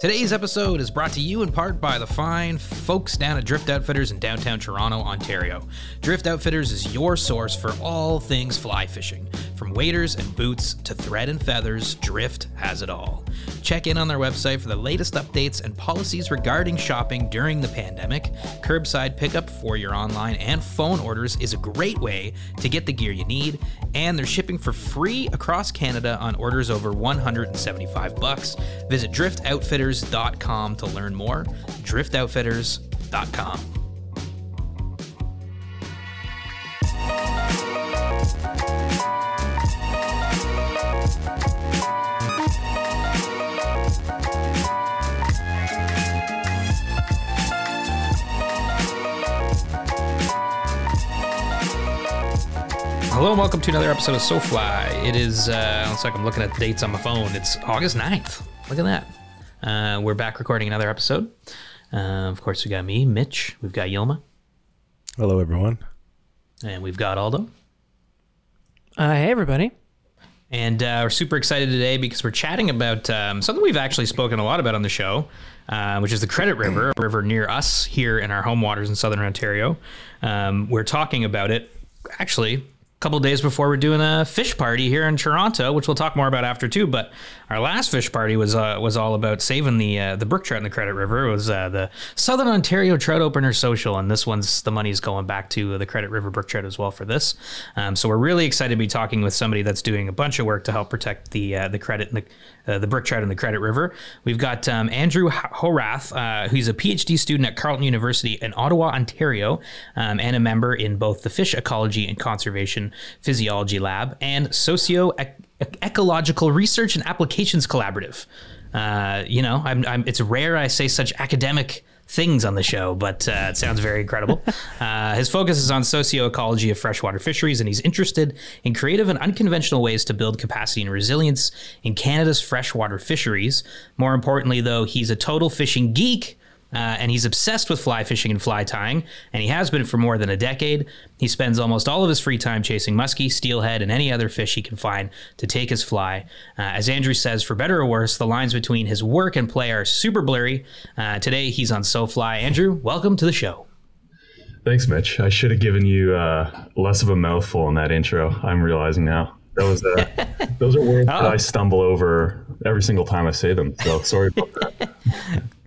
Today's episode is brought to you in part by the fine folks down at Drift Outfitters in downtown Toronto, Ontario. Drift Outfitters is your source for all things fly fishing. From waders and boots to thread and feathers, Drift has it all. Check in on their website for the latest updates and policies regarding shopping during the pandemic. Curbside pickup for your online and phone orders is a great way to get the gear you need, and they're shipping for free across Canada on orders over 175 bucks. Visit driftoutfitters.com to learn more. driftoutfitters.com. Hello and welcome to another episode of SoFly. It is, uh, looks like I'm looking at the dates on my phone. It's August 9th. Look at that. Uh, we're back recording another episode. Uh, of course, we got me, Mitch. We've got Yilma. Hello, everyone. And we've got Aldo. Uh, hey, everybody. And uh, we're super excited today because we're chatting about um, something we've actually spoken a lot about on the show, uh, which is the Credit River, a river near us here in our home waters in southern Ontario. Um, we're talking about it actually a couple days before we're doing a fish party here in Toronto, which we'll talk more about after too. But our last fish party was uh, was all about saving the uh, the brook trout in the Credit River. It was uh, the Southern Ontario Trout Opener Social, and this one's the money's going back to the Credit River brook trout as well for this. Um, so we're really excited to be talking with somebody that's doing a bunch of work to help protect the uh, the credit and the uh, the brook trout in the Credit River. We've got um, Andrew Horath, uh, who's a PhD student at Carleton University in Ottawa, Ontario, um, and a member in both the Fish Ecology and Conservation Physiology Lab and Socio Ecological Research and Applications Collaborative. Uh, you know, I'm, I'm, it's rare I say such academic things on the show, but uh, it sounds very incredible. Uh, his focus is on socioecology of freshwater fisheries, and he's interested in creative and unconventional ways to build capacity and resilience in Canada's freshwater fisheries. More importantly, though, he's a total fishing geek. Uh, and he's obsessed with fly fishing and fly tying, and he has been for more than a decade. He spends almost all of his free time chasing muskie, steelhead, and any other fish he can find to take his fly. Uh, as Andrew says, for better or worse, the lines between his work and play are super blurry. Uh, today, he's on SoFly. Andrew, welcome to the show. Thanks, Mitch. I should have given you uh, less of a mouthful in that intro. I'm realizing now. That was, uh, those are words oh. that I stumble over every single time I say them. So sorry about that.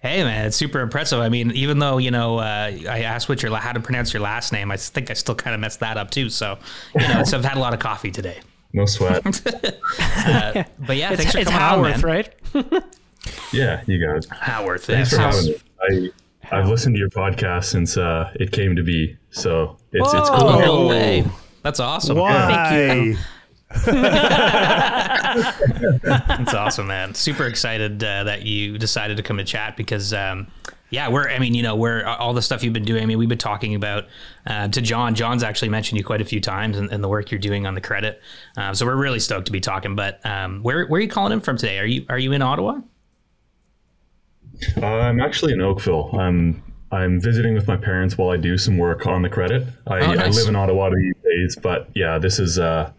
Hey man, it's super impressive. I mean, even though you know, uh, I asked what your how to pronounce your last name, I think I still kind of messed that up too. So, you know, so I've had a lot of coffee today. No sweat. uh, but yeah, it's, thanks for it's coming Howarth, on, man. right? yeah, you got it. Howarth. Thanks yes. for having me. I, I've listened to your podcast since uh, it came to be, so it's it's cool. Oh, no way. That's awesome. Why? That's awesome, man. Super excited uh, that you decided to come and chat because, um, yeah, we're, I mean, you know, we're all the stuff you've been doing. I mean, we've been talking about uh, to John. John's actually mentioned you quite a few times and, and the work you're doing on the credit. Um, so we're really stoked to be talking. But um, where, where are you calling him from today? Are you, are you in Ottawa? Uh, I'm actually in Oakville. I'm I'm visiting with my parents while I do some work on the credit. I, Oh, nice. I live in Ottawa these days, but yeah, this is uh,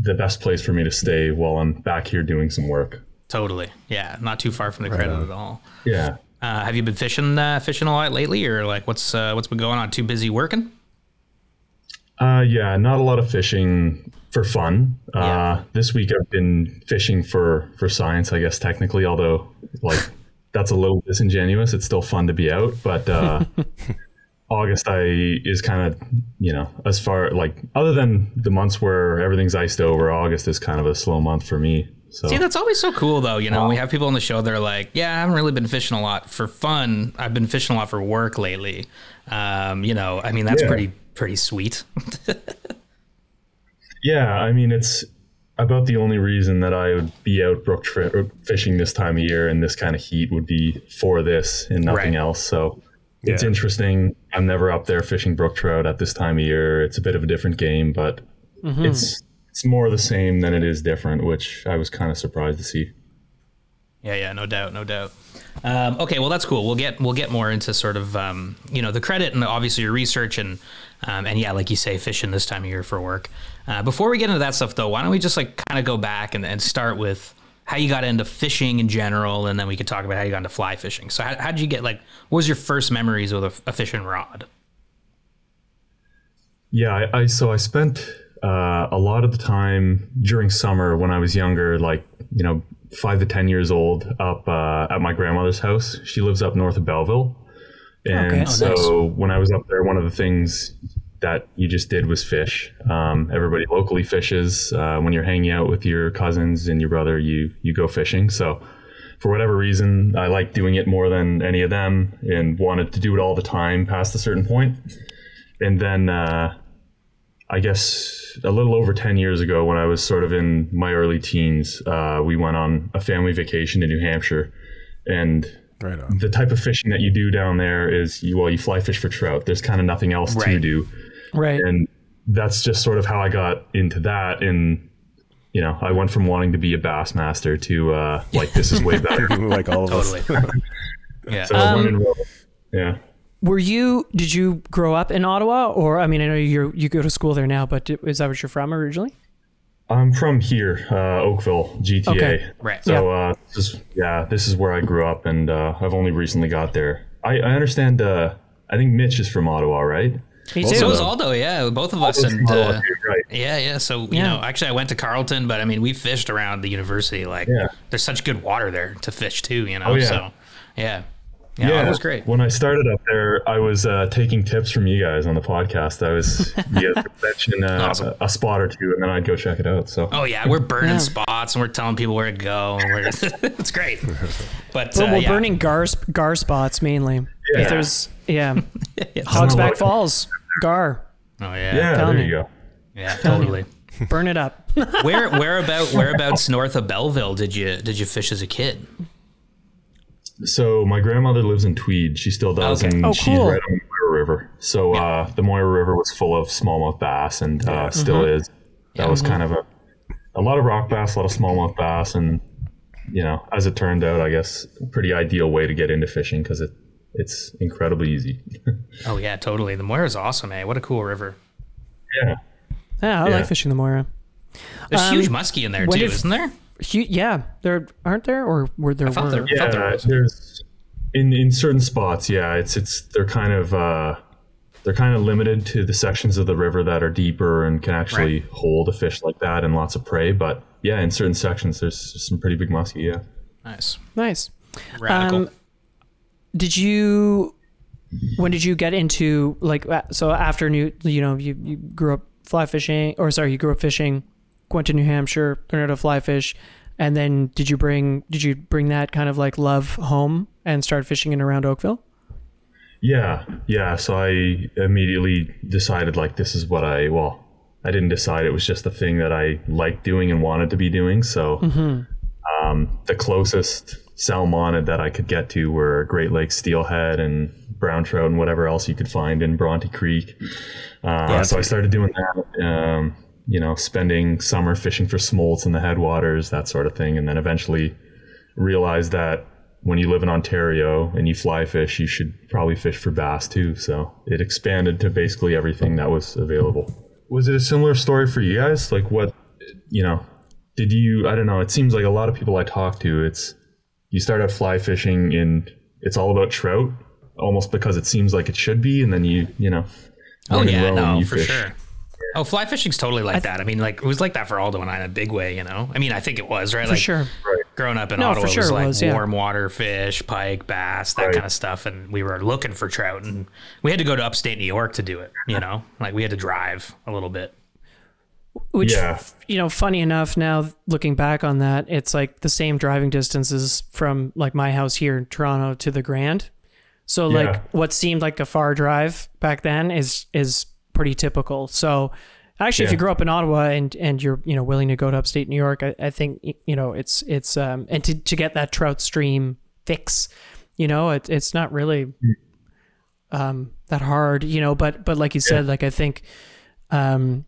the best place for me to stay while I'm back here doing some work. Totally. Yeah. Not too far from the credit at all. Yeah. Uh, have you been fishing, uh, fishing a lot lately or like what's, uh, what's been going on? Too busy working? Uh, yeah, not a lot of fishing for fun. Yeah. Uh, this week I've been fishing for for science, I guess technically, although like that's a little disingenuous. It's still fun to be out, but uh, August I is kind of you know as far like other than the months where everything's iced over, August is kind of a slow month for me. So See, that's always so cool, though. You know, we have people on the show, they're like, "Yeah, I haven't really been fishing a lot for fun. I've been fishing a lot for work lately." Um, you know, I mean, that's Yeah. pretty pretty sweet. yeah, I mean it's about the only reason that I would be out brook fishing this time of year and this kind of heat would be for this and nothing Right. else. So it's Yeah. interesting. I'm never up there fishing brook trout at this time of year. It's a bit of a different game, but it's it's more the same than it is different, which I was kind of surprised to see. Yeah, yeah, no doubt, no doubt. Um, okay, well that's cool. We'll get we'll get more into sort of um, you know the credit and obviously your research and um, and yeah, like you say, fishing this time of year for work. Uh, before we get into that stuff though, why don't we just like kind of go back and, and start with how you got into fishing in general, and then we could talk about how you got into fly fishing. So how how did you get like what was your first memories with a, a fishing rod? Yeah, I, I so I spent uh, a lot of the time during summer when I was younger, like you know, five to ten years old, up uh, at my grandmother's house. She lives up north of Belleville, and Okay. Oh, so when I was up there, one of the things that you just did was fish. Um, everybody locally fishes. Uh, when you're hanging out with your cousins and your brother, you you go fishing. So for whatever reason, I liked doing it more than any of them, and wanted to do it all the time past a certain point. And then uh, I guess a little over 10 years ago, when I was sort of in my early teens, uh, we went on a family vacation to New Hampshire. And Right on. the type of fishing that you do down there is you, well, you fly fish for trout. There's kind of nothing else to do. Right. And that's just sort of how I got into that. And, you know, I went from wanting to be a bass master to uh, like, this is way better. like all of us. Totally. yeah. So I went yeah. Were you? Did you grow up in Ottawa, or I mean, I know you you go to school there now, but is that what you're from originally? I'm from here, uh, Oakville, GTA. Okay. Right. So uh, this is, yeah, this is where I grew up, and uh, I've only recently got there. I, I understand. Uh, I think Mitch is from Ottawa, right? Me Also- too. so is Aldo, yeah, both of us, and uh, too, right. yeah, yeah. So you Yeah. know, actually, I went to Carleton, but I mean, we fished around the university. Like, Yeah. there's such good water there to fish too. You know, Oh, yeah. so yeah, yeah, it was great. When I started up there, I was uh, taking tips from you guys on the podcast. I was you guys mention uh, Awesome. a, a spot or two, and then I'd go check it out. So Oh yeah, we're burning Yeah. spots and we're telling people where to go. And we're, it's great. But Well, uh, we're yeah. burning gar gar spots mainly. Yeah. If there's yeah, Hogsback Falls, gar, Oh yeah, yeah, telling there you. you go. yeah, totally. burn it up. Where where about whereabouts north of Belleville did you did you fish as a kid? So my grandmother lives in Tweed. She still does, Okay. and Oh, she's cool. right on the Moira River. So uh, the Moira River was full of smallmouth bass, and uh, still Mm-hmm. is. That was kind of a a lot of rock bass, a lot of smallmouth bass, and you know, as it turned out, I guess pretty ideal way to get into fishing because it it's incredibly easy. Oh yeah, totally. The Moira is awesome, eh? What a cool river. yeah, Yeah, I Yeah. like fishing the Moira. There's Um, huge muskie in there when too, did- isn't there? Hu- yeah, there aren't there, or were there? thought were? there- I thought there yeah. was. There's in in certain spots, yeah. It's it's they're kind of uh, they're kind of limited to the sections of the river that are deeper and can actually hold a fish like that and lots of prey. But yeah, in certain sections, there's some pretty big muskie. Yeah. Nice, Nice. radical. Um, Did you? When did you get into like uh, so after New? You know, you, you grew up fly fishing, or sorry, you grew up fishing, went to New Hampshire, learned how to fly fish, and then did you bring did you bring that kind of like love home and start fishing in around Oakville? Yeah, yeah. So I immediately decided like this is what I well, I didn't decide. It was just the thing that I liked doing and wanted to be doing. So um, the closest salmonid that I could get to were Great Lakes steelhead and brown trout and whatever else you could find in Bronte Creek. Uh, so I started doing that. Um, you know, spending summer fishing for smolts in the headwaters, that sort of thing, and then eventually realized that when you live in Ontario and you fly fish, you should probably fish for bass too. So it expanded to basically everything that was available. Was it a similar story for you guys? Like what, you know, did you, I don't know, it seems like a lot of people I talk to, it's, you start out fly fishing and it's all about trout almost because it seems like it should be. And then you, you know, oh yeah, no, you for fish. sure. Oh, fly fishing's totally like that. I mean, like it was like that for Aldo and I in a big way, you know. I mean, I think it was right. For like sure. growing up in No, Ottawa for sure was it like was, yeah. warm water fish, pike, bass, that Right. kind of stuff, and we were looking for trout, and we had to go to upstate New York to do it. You know, like we had to drive a little bit. Which, Yeah. you know, funny enough, now looking back on that, it's like the same driving distances from like my house here in Toronto to the Grand. So Yeah. like what seemed like a far drive back then is is pretty typical. So actually, if you grow up in Ottawa and and you're you know willing to go to upstate New York, I, I think you know it's it's um and to to get that trout stream fix, you know, it, it's not really um that hard, you know. But but like you said, like I think um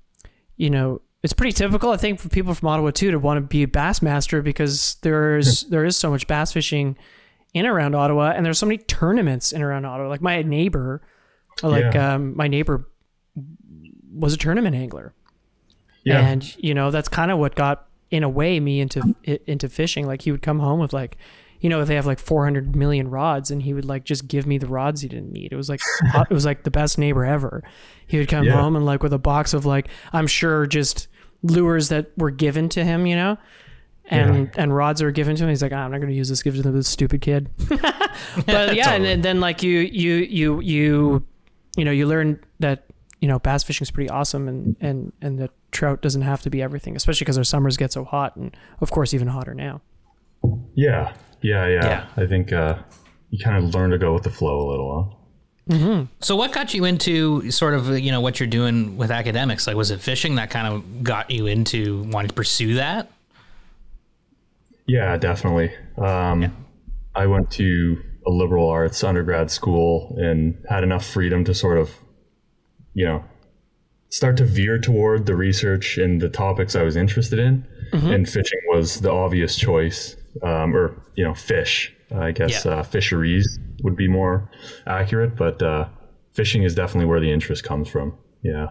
you know, it's pretty typical, I think, for people from Ottawa too to want to be a bass master because there's there is so much bass fishing in around Ottawa, and there's so many tournaments in around Ottawa. Like my neighbor, like Yeah. um, my neighbor was a tournament angler, Yeah. and you know that's kind of what got in a way me into into fishing. Like he would come home with like, you know, if they have like 400 million rods, and he would like just give me the rods he didn't need. It was like it was like the best neighbor ever. He would come Yeah. home and like with a box of like I'm sure just lures that were given to him, you know. And and rods are given to him. He's like, "Ah, I'm not going to use this. Give it to this stupid kid. but yeah, and then, then like you you you you you know you learn that you know bass fishing is pretty awesome and and and that trout doesn't have to be everything especially because our summers get so hot and of course even hotter now Yeah, yeah, yeah. Yeah. I think uh, you kind of learn to go with the flow a little. Huh? So what got you into sort of you know what you're doing with academics? Like was it fishing that kind of got you into wanting to pursue that? Yeah, definitely. Um, I went to a liberal arts undergrad school and had enough freedom to sort of, you know, start to veer toward the research and the topics I was interested in. And fishing was the obvious choice, um, or, you know, fish. I guess Yeah. uh, fisheries would be more accurate, but uh, fishing is definitely where the interest comes from. Yeah.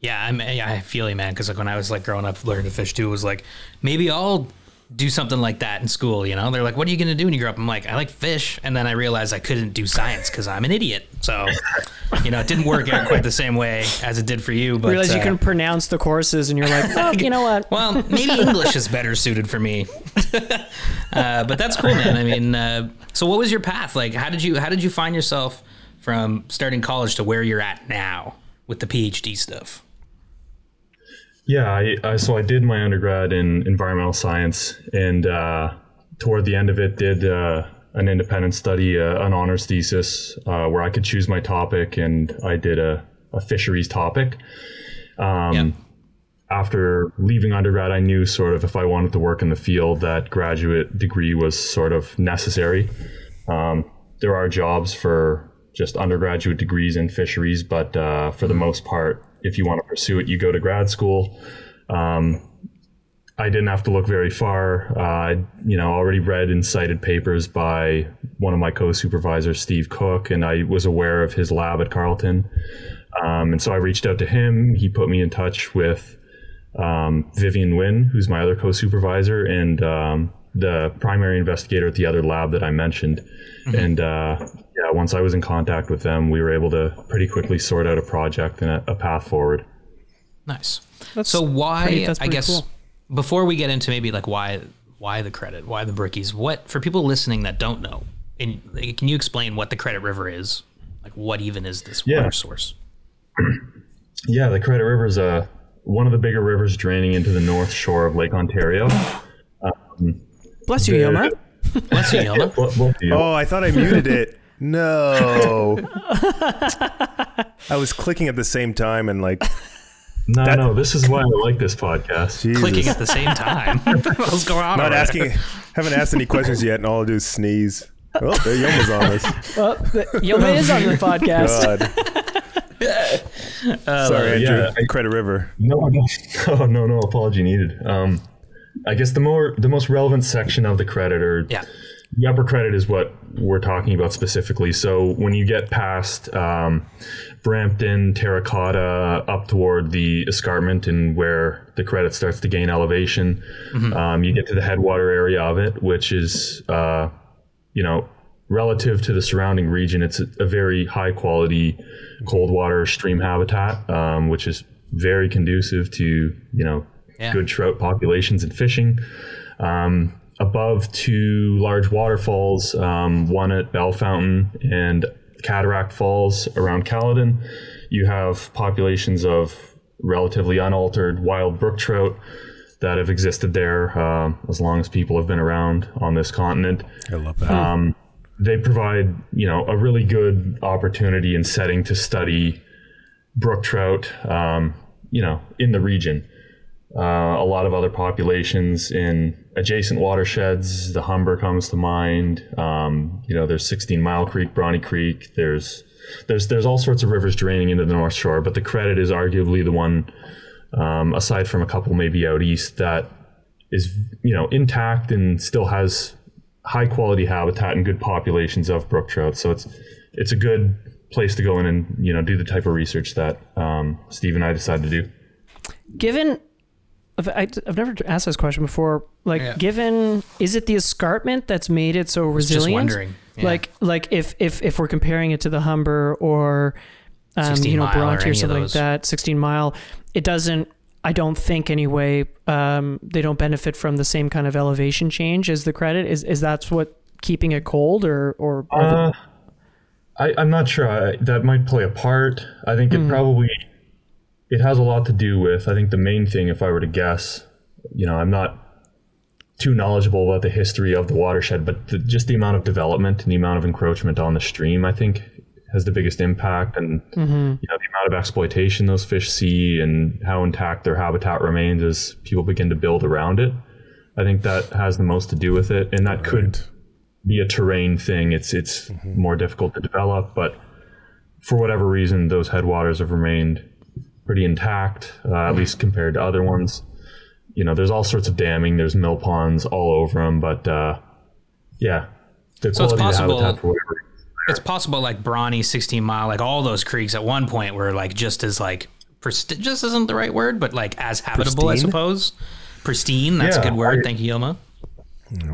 Yeah, I'm, yeah, I feel you, man. Because like when I was like growing up, learning to fish too, it was like maybe I'll do something like that in school. You know, they're like, "What are you gonna do when you grow up?" I'm like, "I like fish," and then I realized I couldn't do science because I'm an idiot. So, you know, it didn't work out quite the same way as it did for you. But realize you uh, can pronounce the courses and you're like well you know what Well, maybe English is better suited for me. uh, but that's cool, man. I mean, uh, so what was your path? Like, how did you how did you find yourself from starting college to where you're at now with the PhD stuff? Yeah, I, I so I did my undergrad in environmental science, and uh, toward the end of it, did uh, an independent study, uh, an honors thesis, uh, where I could choose my topic, and I did a, a fisheries topic. Um, Yeah. After leaving undergrad, I knew sort of if I wanted to work in the field, that graduate degree was sort of necessary. Um, there are jobs for just undergraduate degrees in fisheries, but uh, for the most part, if you want to pursue it, you go to grad school. Um, I didn't have to look very far. Uh, I, you know, already read and cited papers by one of my co-supervisors, Steve Cooke, and I was aware of his lab at Carleton. Um, and so I reached out to him. He put me in touch with um, Vivian Nguyen, who's my other co-supervisor, and um, the primary investigator at the other lab that I mentioned. And uh, yeah, once I was in contact with them, we were able to pretty quickly sort out a project and a, a path forward. Nice. That's so why? pretty- that's I guess cool. before we get into maybe like why why the credit, why the brookies, what for people listening that don't know, and can you explain what the Credit River is? Like, what even is this Yeah. water source? Yeah, the Credit River is uh, one of the bigger rivers draining into the north shore of Lake Ontario. Bless you Yoma Bless you, Yelma. What, what do you- Oh, I thought I muted it. No. I was clicking at the same time and like no, no, this is why I like this podcast. Jesus. Clicking at the same time. What's going on? Not asking haven't asked any questions yet and all I'll do is sneeze. Oh, there Yoma's on us. well, Yoma is on the podcast God. Sorry, Andrew. yeah, I- Credit River. No, no, no, no, no apology needed. Um, I guess the more the most relevant section of the credit or Yeah. the upper credit is what we're talking about specifically. So when you get past um, Brampton, Terra Cotta, up toward the escarpment and where the credit starts to gain elevation, um, you get to the headwater area of it, which is, uh, you know, relative to the surrounding region, it's a, a very high quality cold water stream habitat, um, which is very conducive to, you know, Yeah. good trout populations and fishing. Um, above two large waterfalls, um, one at Belfountain and Cataract Falls around Caledon. You have populations of relatively unaltered wild brook trout that have existed there um, as long as people have been around on this continent. I love that. Um, they provide, you know, a really good opportunity and setting to study brook trout, um, you know, in the region. Uh, a lot of other populations in adjacent watersheds. The Humber comes to mind. Um, you know, there's 16 Mile Creek, Bronte Creek. There's there's there's all sorts of rivers draining into the North Shore, but the Credit is arguably the one, um, aside from a couple maybe out east, that is you know intact and still has high quality habitat and good populations of brook trout. So it's it's a good place to go in and you know do the type of research that um, Steve and I decided to do. given I've, I- I've never asked this question before. Like, Yeah. given is it the escarpment that's made it so resilient? Just wondering. Yeah. Like, like if if if we're comparing it to the Humber or, um, you know, mile or Bronte or something like that, sixteen mile, it doesn't. I don't think anyway. Um, they don't benefit from the same kind of elevation change as the credit. Is is that's what keeping it cold or or, or the, Uh, I, I'm not sure. I, that might play a part. I think it probably it has a lot to do with. I think the main thing, if I were to guess, you know, I'm not too knowledgeable about the history of the watershed, but the, just the amount of development and the amount of encroachment on the stream, I think, has the biggest impact. And mm-hmm. you know, the amount of exploitation those fish see and how intact their habitat remains as people begin to build around it. I think that has the most to do with it, and that could be a terrain thing. It's it's mm-hmm. more difficult to develop, but for whatever reason, those headwaters have remained pretty intact, uh, at least compared to other ones. You know, there's all sorts of damming. There's mill ponds all over them, but uh, yeah, the So it's quality of the possible- habitat it's possible like Bronte, 16 Mile, like all those creeks at one point were like just as like prestigious isn't the right word, but like as habitable, I suppose. Pristine, that's a good word. I- Thank you, Yilma.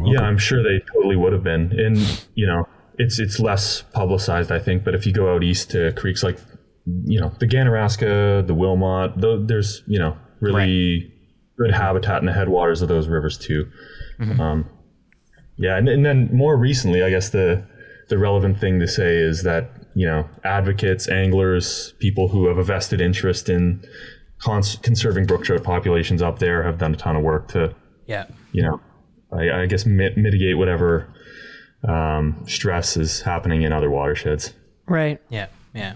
Yeah, I'm sure they totally would have been. And you know, it's it's less publicized, I think. But if you go out east to creeks like, you know, the Ganaraska, the Wilmot, tho- there's you know really good habitat in the headwaters of those rivers too. Um, yeah, and, and then more recently, I guess the the relevant thing to say is that you know advocates, anglers, people who have a vested interest in cons- conserving brook trout populations up there have done a ton of work to Yeah. you know, I, I guess mit- mitigate whatever um, stress is happening in other watersheds. right? Yeah, yeah.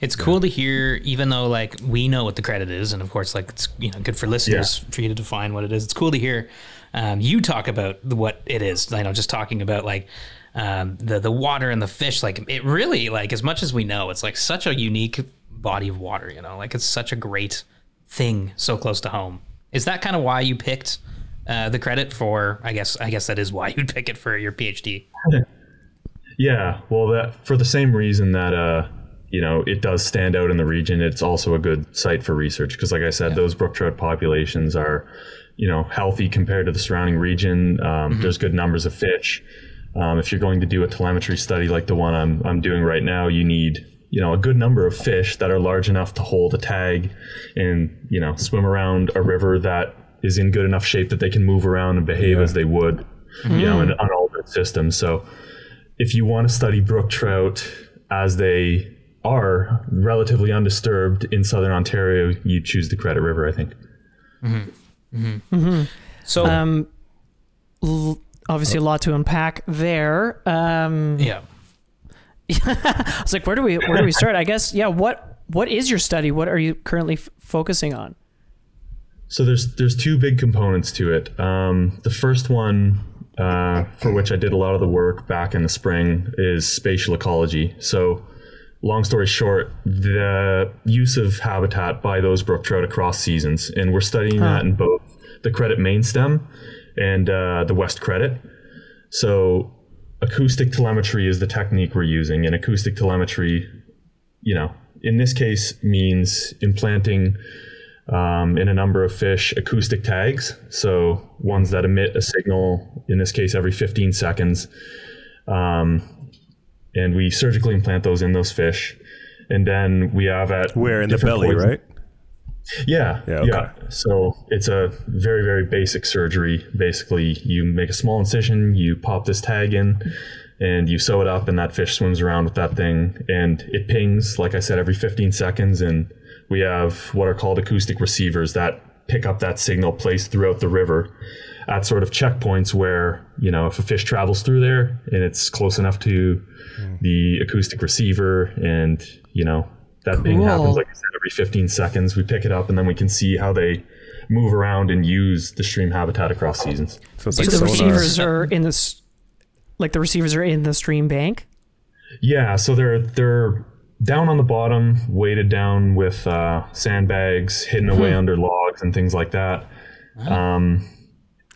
It's cool to hear, even though like we know what the credit is, and of course, like it's you know good for listeners for you to define what it is. It's cool to hear um, you talk about what it is. You know, just talking about like um, the the water and the fish. Like it really like as much as we know, it's like such a unique body of water. You know, like it's such a great thing so close to home. Is that kind of why you picked uh, the credit for? I guess I guess that is why you'd pick it for your PhD. Yeah, well, that for the same reason that uh, you know it does stand out in the region. It's also a good site for research because, like I said, those brook trout populations are you know healthy compared to the surrounding region. Um, There's good numbers of fish. Um, if you're going to do a telemetry study like the one I'm I'm doing right now, you need you know a good number of fish that are large enough to hold a tag and you know swim around a river that is in good enough shape that they can move around and behave as they would you know in an unaltered system. So if you want to study brook trout as they are relatively undisturbed in southern Ontario, you choose the Credit River, I think. So Um, l- obviously a lot to unpack there. Um, yeah. I was like, where do we where do we start? I guess yeah. What what is your study? What are you currently f- focusing on? So there's there's two big components to it. Um, the first one, uh, for which I did a lot of the work back in the spring, is spatial ecology. So, long story short, the use of habitat by those brook trout across seasons, and we're studying that in both the credit main stem and uh, the west credit. So, acoustic telemetry is the technique we're using, and acoustic telemetry, you know, in this case means implanting um, in a number of fish acoustic tags. So ones that emit a signal, in this case, every 15 seconds. Um, and we surgically implant those in those fish. And then we have at Where in the belly, poison- right? yeah, Yeah, yeah. So it's a very, very basic surgery. Basically, you make a small incision, you pop this tag in, and you sew it up, and that fish swims around with that thing, and it pings, like I said, every 15 seconds. And we have what are called acoustic receivers that pick up that signal placed throughout the river at sort of checkpoints where, you know, if a fish travels through there and it's close enough to the acoustic receiver and, you know, that ping Cool. happens, like I said, every 15 seconds. We pick it up and then we can see how they move around and use the stream habitat across seasons. So it's like the sonar. receivers are in this, like the receivers are in the stream bank. Yeah, so they're they're down on the bottom, weighted down with uh, sandbags, hidden away under logs and things like that. Um,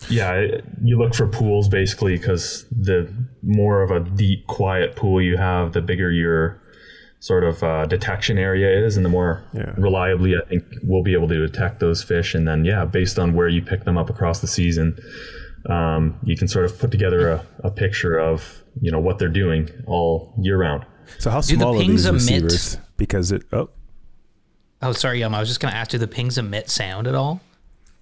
yeah, it- you look for pools basically because the more of a deep, quiet pool you have, the bigger your sort of uh, detection area is, and the more Yeah. reliably I think we'll be able to detect those fish. And then, yeah, based on where you pick them up across the season, um, you can sort of put together a, a picture of you know what they're doing all year round. So how Do the small are pings these emit- receivers? Because it oh Oh, sorry, um, I was just gonna ask, do the pings emit sound at all?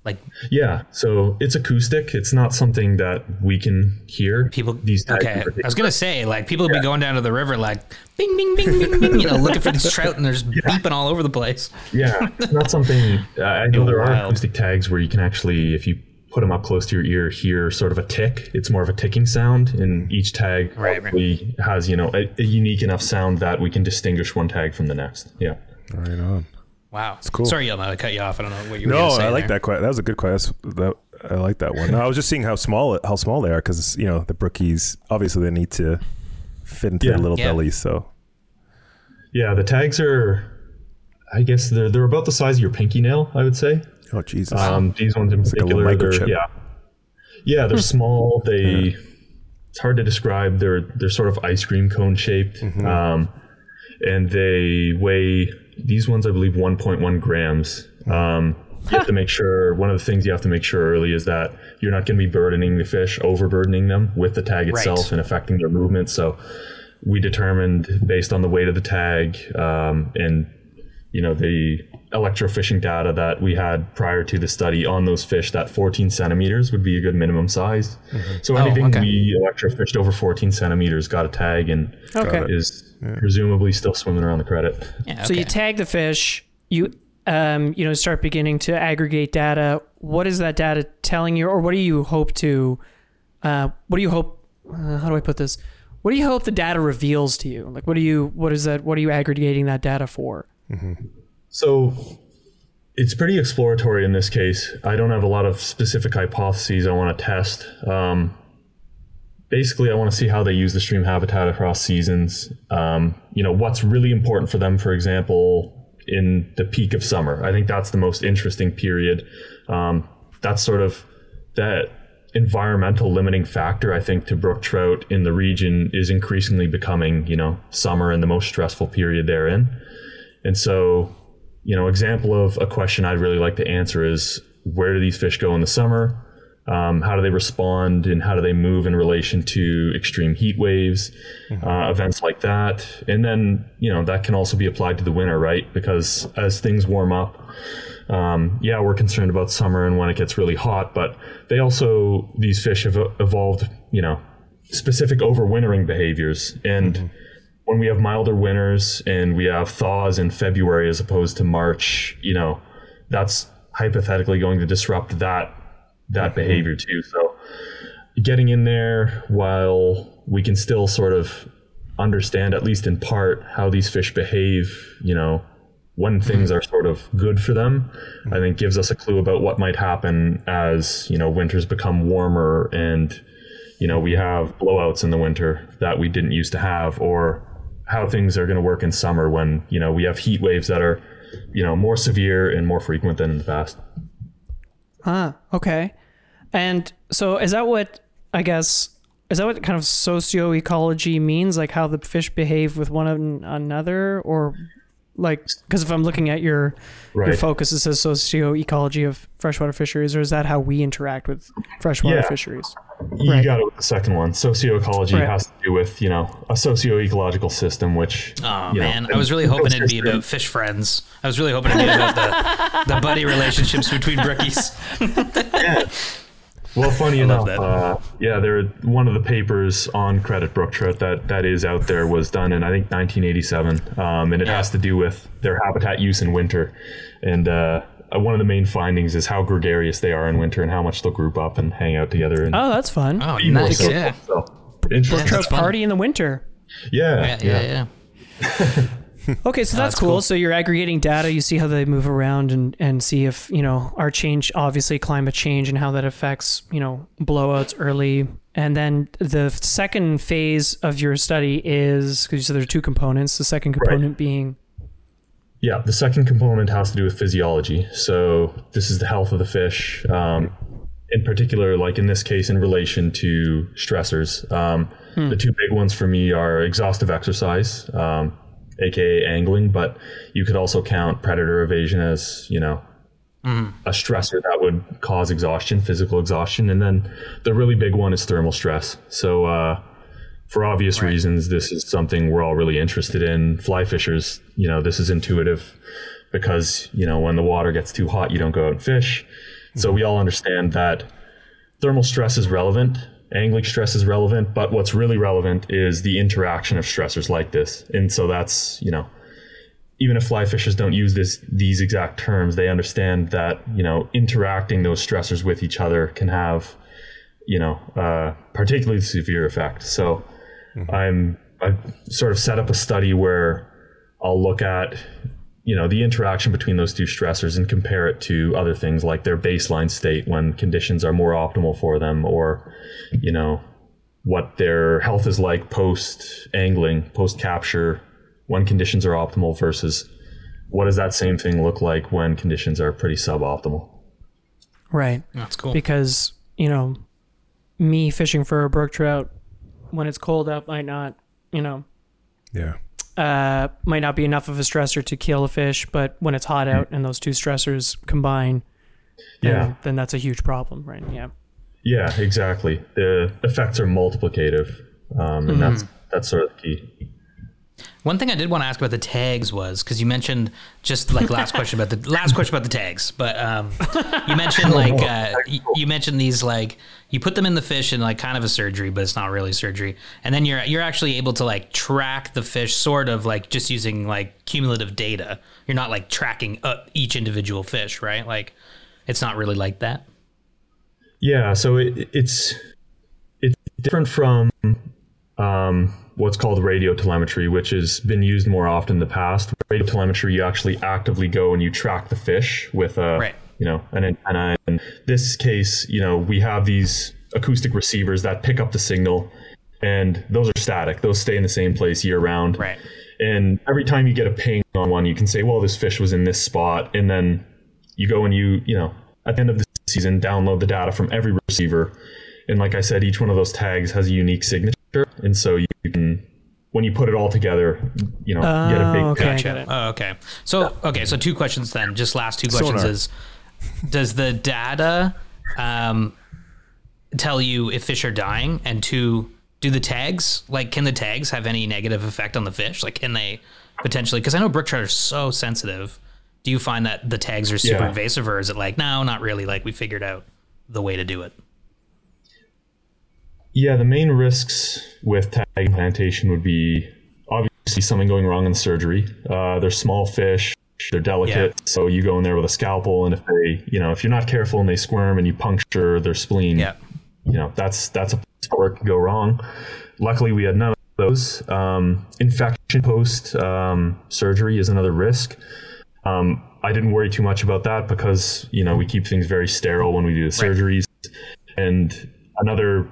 Like Yeah, so it's acoustic. It's not something that we can hear. people? these tags in okay, I was gonna say, like people would be going down to the river, like bing, bing, bing, bing, bing, you know, looking for these trout, and they're just beeping all over the place. Yeah, it's not something. Uh, I know there are acoustic tags where you can actually, if you put them up close to your ear, hear sort of a tick. It's more of a ticking sound, and each tag Right, right. probably has you know a, a unique enough sound that we can distinguish one tag from the next. Yeah. right on. Wow, it's cool. Sorry, Yelma, I cut you off. I don't know what you were No, gonna say I like there. that. que- That was a good question. That I like that one. No, I was just seeing how small how small they are because you know the brookies obviously they need to fit into Yeah. their little Yeah. bellies. So Yeah, the tags are, I guess they're they're about the size of your pinky nail. I would say. oh Jesus, Um, these ones in like a little particular, they're, microchip. yeah, yeah, they're small. They it's hard to describe. They're they're sort of ice cream cone shaped, Mm-hmm. um, and they weigh these ones, I believe, 1.1 grams. Um, you have to make sure. One of the things you have to make sure early is that you're not going to be burdening the fish, overburdening them with the tag itself Right. and affecting their movement. So we determined based on the weight of the tag um, and you know the electrofishing data that we had prior to the study on those fish that 14 centimeters would be a good minimum size so anything okay. we electrofished over 14 centimeters got a tag and Okay. is presumably still swimming around the credit Yeah, So you tag the fish, you um, you know, start beginning to aggregate data. What is that data telling you, or what do you hope to? Uh, what do you hope? Uh, how do I put this? What do you hope the data reveals to you? Like, what do you? What is that? What are you aggregating that data for? So it's pretty exploratory in this case. I don't have a lot of specific hypotheses I want to test. Um, basically, I want to see how they use the stream habitat across seasons. Um, you know, what's really important for them, for example, in the peak of summer. I think that's the most interesting period. Um, that's sort of that environmental limiting factor, I think, to brook trout in the region is increasingly becoming, you know, summer and the most stressful period they're in. And so, you know, example of a question I'd really like to answer is where do these fish go in the summer? Um, how do they respond and how do they move in relation to extreme heat waves, uh, events like that? And then, you know, that can also be applied to the winter, right? Because as things warm up, um, yeah, we're concerned about summer and when it gets really hot, but they also, these fish have evolved, you know, specific overwintering behaviors. And when we have milder winters and we have thaws in February as opposed to March, you know, that's hypothetically going to disrupt that that behavior too. So getting in there while we can still sort of understand at least in part how these fish behave, you know, when things are sort of good for them, I think gives us a clue about what might happen as, you know, winters become warmer and you know, we have blowouts in the winter that we didn't used to have, or how things are going to work in summer when, you know, we have heat waves that are, you know, more severe and more frequent than in the past. Ah, okay. And so is that what I guess is that what kind of socioecology means? Like how the fish behave with one another, or like because if I'm looking at your your focus, it says socioecology of freshwater fisheries, or is that how we interact with freshwater Yeah. fisheries? You Right. got it with the second one. Socioecology Right. has to do with, you know, a socio-ecological system, which, Oh you know, man, I was really hoping it'd be history. about fish friends. I was really hoping it'd be about the, the buddy relationships between brookies. yeah. Well, funny love enough, that. uh, yeah, there one of the papers on credit brook trout that that is out there was done in I think 1987, um, and it has to do with their habitat use in winter, and uh, uh, one of the main findings is how gregarious they are in winter and how much they'll group up and hang out together. And Oh, that's fun. Oh, be more nice. social. Yeah. So, interesting. Trout party in the winter. Yeah, Yeah, yeah, yeah. Okay, so that's, that's cool. cool. So you're aggregating data, you see how they move around and, and see if, you know, our change, obviously climate change and how that affects, you know, blowouts early. And then the second phase of your study is, because you said there are two components, the second component being, Yeah, the second component has to do with physiology. So this is the health of the fish, um, in particular, like in this case, in relation to stressors. Um, The two big ones for me are exhaustive exercise, um, aka angling. But you could also count predator evasion as you know a stressor that would cause exhaustion, physical exhaustion, and then the really big one is thermal stress. So. Uh, for obvious reasons, this is something we're all really interested in. Fly fishers, you know, this is intuitive because, you know, when the water gets too hot, you don't go out and fish. So we all understand that thermal stress is relevant, angling stress is relevant, but what's really relevant is the interaction of stressors like this. And so that's, you know, even if fly fishers don't use this these exact terms, they understand that, you know, interacting those stressors with each other can have, you know, uh, particularly severe effect. So Mm-hmm. I'm I've sort of set up a study where I'll look at you know the interaction between those two stressors and compare it to other things like their baseline state when conditions are more optimal for them or you know what their health is like post angling post capture when conditions are optimal versus what does that same thing look like when conditions are pretty suboptimal Right. That's cool. Because, you know, me fishing for a brook trout when it's cold out might not, you know, Yeah. uh, might not be enough of a stressor to kill a fish, but when it's hot out and those two stressors combine, then, yeah then that's a huge problem, right? Yeah. yeah exactly the effects are multiplicative um, and that's that's sort of the key One thing I did want to ask about the tags was because you mentioned just like last question about the last question about the tags, but um, you mentioned like uh, y- you mentioned these like you put them in the fish in like kind of a surgery, but it's not really surgery, and then you're you're actually able to like track the fish sort of like just using like cumulative data. You're not like tracking each individual fish, right? Like it's not really like that. Yeah, so it, it's it's different from um, what's called radio telemetry, which has been used more often in the past. Radio telemetry, you actually actively go and you track the fish with a Right. you know an antenna. In this case, you know we have these acoustic receivers that pick up the signal, and those are static. Those stay in the same place year round. Right. And every time you get a ping on one, you can say, well, this fish was in this spot. And then you go and you, you know, at the end of the season, download the data from every receiver. And like I said, each one of those tags has a unique signature. And so you can, when you put it all together, you know, you get a big Oh, okay. I picture. get it. Oh, okay. So okay, so two questions then. Just last two questions Sonar. is: Does the data um, tell you if fish are dying? And two, do the tags like can the tags have any negative effect on the fish? Like can they potentially? Because I know brook trout are so sensitive. Do you find that the tags are super Yeah. invasive, or is it like no, not really? Like we figured out the way to do it. Yeah, the main risks with tag implantation would be obviously something going wrong in the surgery. Uh, they're small fish, they're delicate, Yeah. so you go in there with a scalpel, and if they, you know, if you're not careful and they squirm and you puncture their spleen, Yeah. you know, that's that's a place where it can go wrong. Luckily, we had none of those. Um, infection post um, surgery is another risk. Um, I didn't worry too much about that because you know we keep things very sterile when we do the surgeries, and another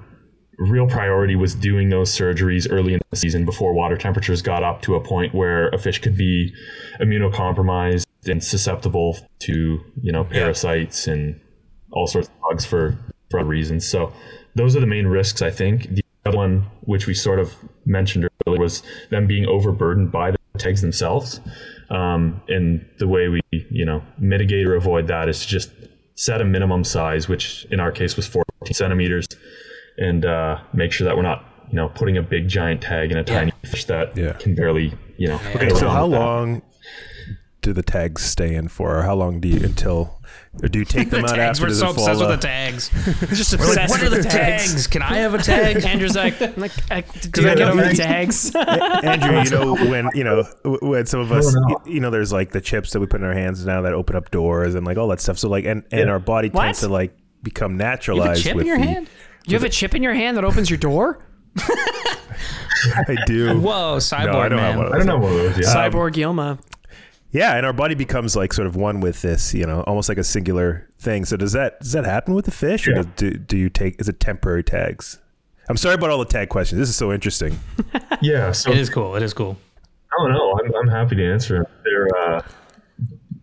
real priority was doing those surgeries early in the season before water temperatures got up to a point where a fish could be immunocompromised and susceptible to you know parasites and all sorts of bugs for for other reasons. So those are the main risks I think. The other one, which we sort of mentioned earlier, was them being overburdened by the tags themselves. Um, and the way we you know mitigate or avoid that is to just set a minimum size, which in our case was 14 centimeters, and uh, make sure that we're not you know putting a big giant tag in a tiny fish that Yeah. can barely you know. Okay, so how long do the tags stay in for, or how long do you until, or do you take them The out tags. after? We're so it fall obsessed with off? the tags. Just We're like, obsessed what are the tags? Can I have a tag? Andrew's like, I'm like I, did Yeah, I get no, over the tags? Andrew, you know when you know when some of us, No, no. you know, there's like the chips that we put in our hands now that open up doors and like all that stuff. So like, and and Yeah. our body What? tends to like become You have a naturalized chip with in your the. Hand? you have a chip in your hand that opens your door? I do. Whoa, cyborg I don't have man. one of I don't know one of those. Yeah. Cyborg Yilma. Yeah, and our body becomes like sort of one with this, you know, almost like a singular thing. So does that does that happen with the fish, or Yeah. does, do do you take is it temporary tags? I'm sorry about all the tag questions. This is so interesting. yeah. So It is cool. It is cool. I don't know. I'm, I'm happy to answer. They're uh,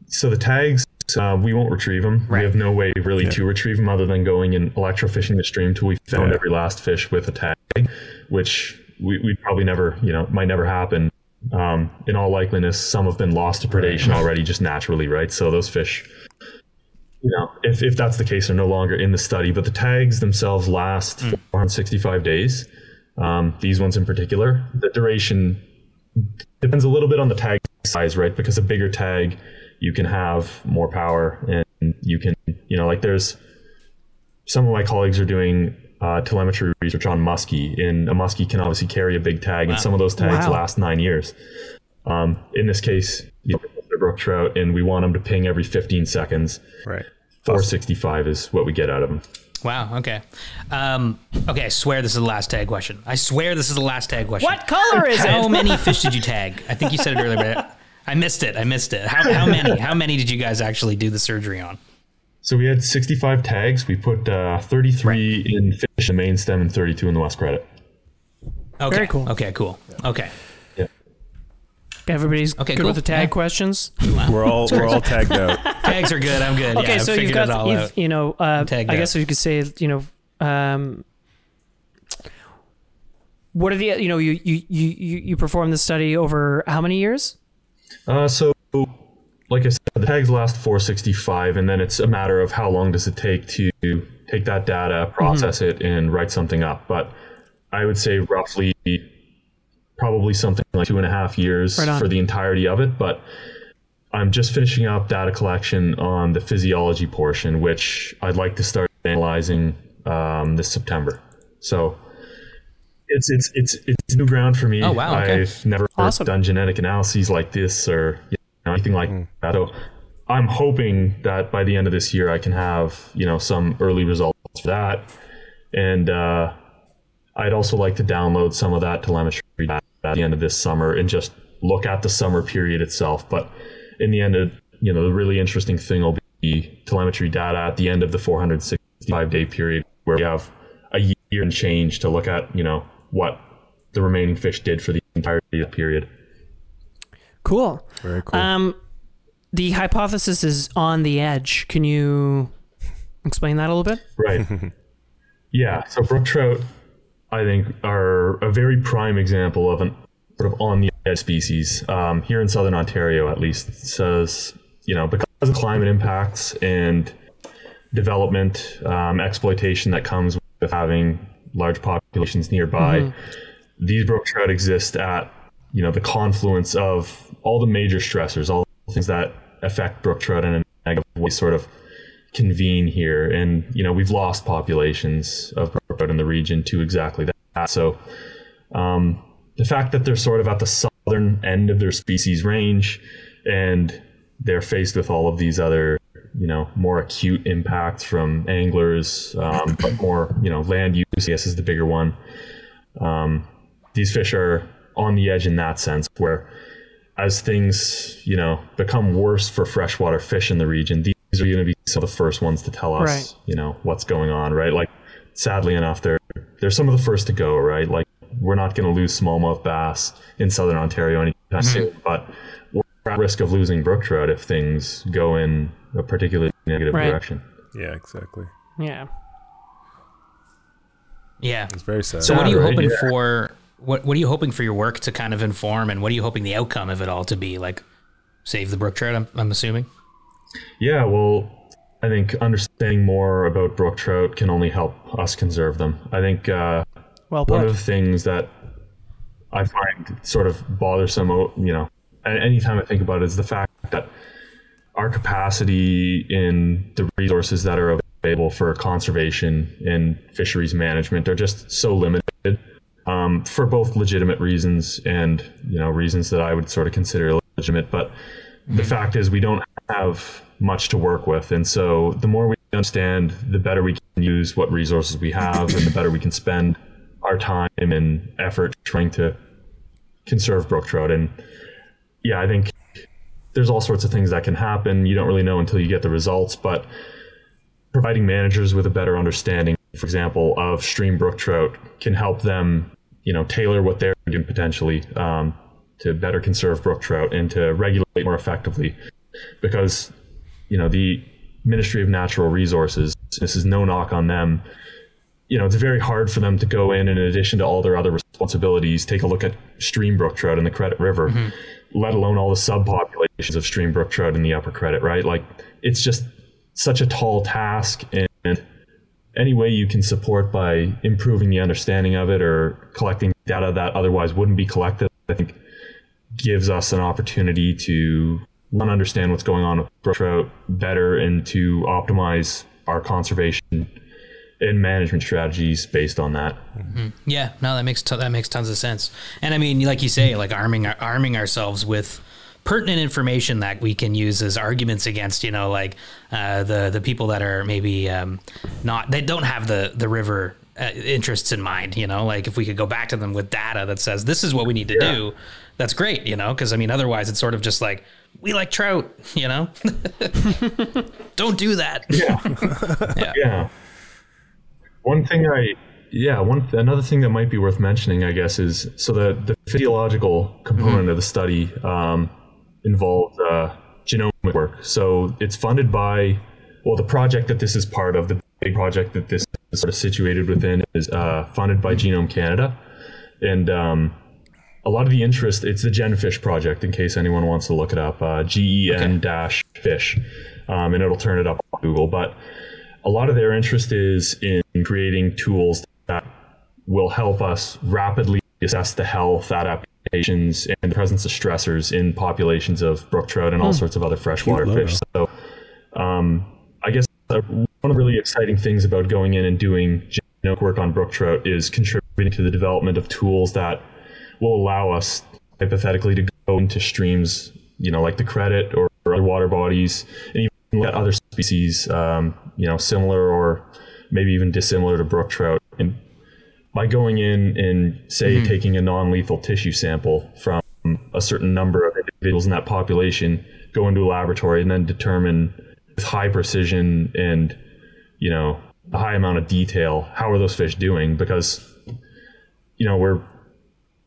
so the tags. Uh, we won't retrieve them. Right. We have no way really to retrieve them other than going and electrofishing the stream till we found Yeah. every last fish with a tag, which we we probably never, you know, might never happen. um, in all likeliness, some have been lost to predation already, just naturally, right? So those fish, you know, if, if that's the case, are no longer in the study. But the tags themselves last 465 days. Um, these ones in particular, the duration depends a little bit on the tag size, right? Because a bigger tag, you can have more power, and you can, you know, like there's some of my colleagues are doing uh, telemetry research on muskie, and a muskie can obviously carry a big tag, and some of those tags Wow. last nine years. Um, in this case, you know, they're brook trout, and we want them to ping every 15 seconds. Right. 465 is what we get out of them. Wow. Okay. Um, okay. I swear this is the last tag question. I swear this is the last tag question. What color is it? How it? many fish did you tag? I think you said it earlier, but I missed it. I missed it. How, how many? How many did you guys actually do the surgery on? So we had 65 tags. We put uh, 33 in fish, the main stem, and 32 in the west credit. Okay. Very cool. Okay. Cool. Okay. Everybody's Okay, good cool. with the tag Yeah. questions. We're all we're all tagged out. Tags are good. I'm good. Okay, yeah, I've so you've got all you've, out. you know uh, I guess out. you could say you know um, what are the you know you you you you you performed the study over how many years? Uh, so, like I said, the tags last 465, and then it's a matter of how long does it take to take that data, process it, and write something up. But I would say roughly, probably something like two and a half years Right for the entirety of it. But I'm just finishing up data collection on the physiology portion, which I'd like to start analyzing um, this September. So. It's, it's it's it's new ground for me. Oh, wow, okay. I've never Awesome. done genetic analyses like this or you know, anything like that. So I'm hoping that by the end of this year I can have you know some early results for that, and uh, I'd also like to download some of that telemetry at the end of this summer and just look at the summer period itself. But in the end, of, you know, the really interesting thing will be telemetry data at the end of the 465 day period where we have a year and change to look at you know what the remaining fish did for the entirety of the period. Cool. Very cool. Um, the hypothesis is on the edge. Can you explain that a little bit? Right. yeah. So brook trout, I think, are a very prime example of an sort of on the edge species um, here in southern Ontario, at least. Says you know because of climate impacts and development um, exploitation that comes with having large populations nearby. These brook trout exist at you know the confluence of all the major stressors, all the things that affect brook trout in a negative way, sort of convene here. And you know we've lost populations of brook trout in the region to exactly that. So um, the fact that they're sort of at the southern end of their species range and they're faced with all of these other you know more acute impacts from anglers um, but more you know land use i guess is the bigger one um, these fish are on the edge in that sense where as things you know become worse for freshwater fish in the region these are going to be some of the first ones to tell us Right. you know what's going on right like sadly enough they're they're some of the first to go right like we're not going to lose smallmouth bass in southern ontario anytime soon but we're at risk of losing brook trout if things go in a particularly negative Right. direction yeah, exactly. Yeah. Yeah. It's very sad. So what are you hoping Yeah. for? What What are you hoping for your work to kind of inform, and what are you hoping the outcome of it all to be? Like, save the brook trout. I'm, I'm assuming. Yeah, well, I think understanding more about brook trout can only help us conserve them. I think uh, Well one of the things that I find sort of bothersome, you know, a- anytime I think about it, is the fact that our capacity in the resources that are available for conservation and fisheries management are just so limited um, for both legitimate reasons and you know reasons that I would sort of consider legitimate. But the fact is, we don't have much to work with, and so the more we understand, the better we can use what resources we have, and the better we can spend our time and effort trying to conserve brook trout. And yeah, I think there's all sorts of things that can happen. You don't really know until you get the results, but providing managers with a better understanding, for example, of stream brook trout can help them, you know, tailor what they're doing potentially um, to better conserve brook trout and to regulate more effectively. Because, you know, the Ministry of Natural Resources, this is no knock on them, you know, it's very hard for them to go in, and in addition to all their other responsibilities, take a look at stream brook trout in the Credit River, let alone all the subpopulations of stream brook trout in the Upper Credit, right? Like, it's just such a tall task, and any way you can support by improving the understanding of it or collecting data that otherwise wouldn't be collected, I think gives us an opportunity to one understand what's going on with brook trout better and to optimize our conservation and management strategies based on that. Mm-hmm. Yeah, no, that makes t- that makes tons of sense. And I mean, like you say, like arming arming ourselves with pertinent information that we can use as arguments against, you know, like uh, the the people that are maybe um, not they don't have the the river uh, interests in mind. You know, like if we could go back to them with data that says this is what we need to do, that's great. You know, because I mean, otherwise it's sort of just like we like trout. You know, don't do that. Yeah. yeah. One thing I yeah, one another thing that might be worth mentioning, I guess, is so the the physiological component of the study um, involved uh, genomic work. So it's funded by well, the project that this is part of, the big project that this is sort of situated within, is uh, funded by Genome Canada, and um, a lot of the interest. It's the GenFish project, in case anyone wants to look it up. Uh, G E N dash fish, um, and it'll turn it up on Google, but a lot of their interest is in creating tools that will help us rapidly assess the health, adaptations, and the presence of stressors in populations of brook trout and all sorts of other freshwater fish. So, um, I guess uh, one of the really exciting things about going in and doing genomic work on brook trout is contributing to the development of tools that will allow us hypothetically to go into streams, you know, like the credit or, or other water bodies, and even look at other species, um, you know, similar or maybe even dissimilar to brook trout. And by going in and say taking a non-lethal tissue sample from a certain number of individuals in that population, go into a laboratory and then determine with high precision and you know a high amount of detail how are those fish doing? Because you know we're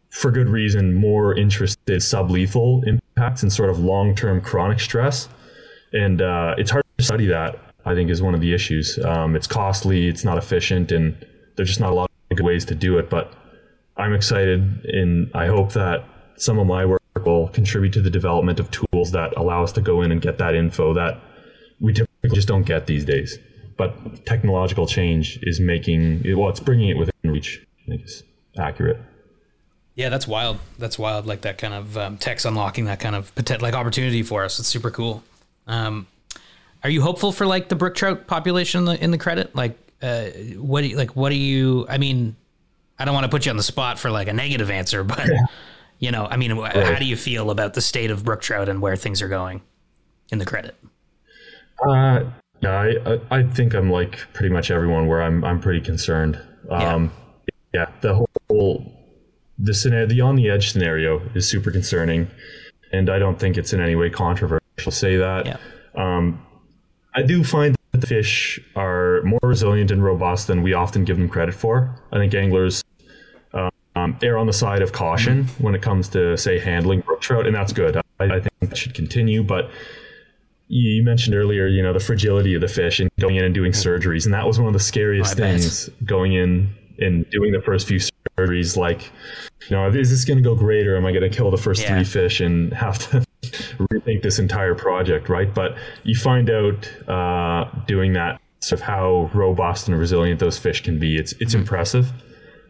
for good reason more interested in sublethal impacts and sort of long-term chronic stress. And uh, it's hard to study that i think is one of the issues. Um, it's costly it's not efficient and there's just not a lot ways to do it but i'm excited and i hope that some of my work will contribute to the development of tools that allow us to go in and get that info that we typically just don't get these days but technological change is making well it's bringing it within reach i think is accurate Yeah, that's wild. That's wild. Like that kind of um, unlocking that kind of like opportunity for us. It's super cool. Um, are you hopeful for like the brook trout population in the, in the credit? Like, uh, what do you, like? What do you? I mean, I don't want to put you on the spot for like a negative answer, but you know, I mean, wh- how do you feel about the state of brook trout and where things are going in the credit? Uh, yeah, I, I, think I'm like pretty much everyone where I'm, I'm pretty concerned. Um, yeah. the whole, the scenario, the on the edge scenario is super concerning. And I don't think it's in any way controversial to say that. Yeah. Um, I do find the fish are more resilient and robust than we often give them credit for. I think anglers um, err on the side of caution when it comes to, say, handling brook trout, and that's good. I, I think that should continue. But you mentioned earlier, you know, the fragility of the fish and going in and doing surgeries, and that was one of the scariest I bet. things going in and doing the first few surgeries. Like, you know, is this going to go great, or am I going to kill the first Yeah. three fish and have to rethink this entire project, right? But you find out uh, doing that sort of how robust and resilient those fish can be. It's it's impressive.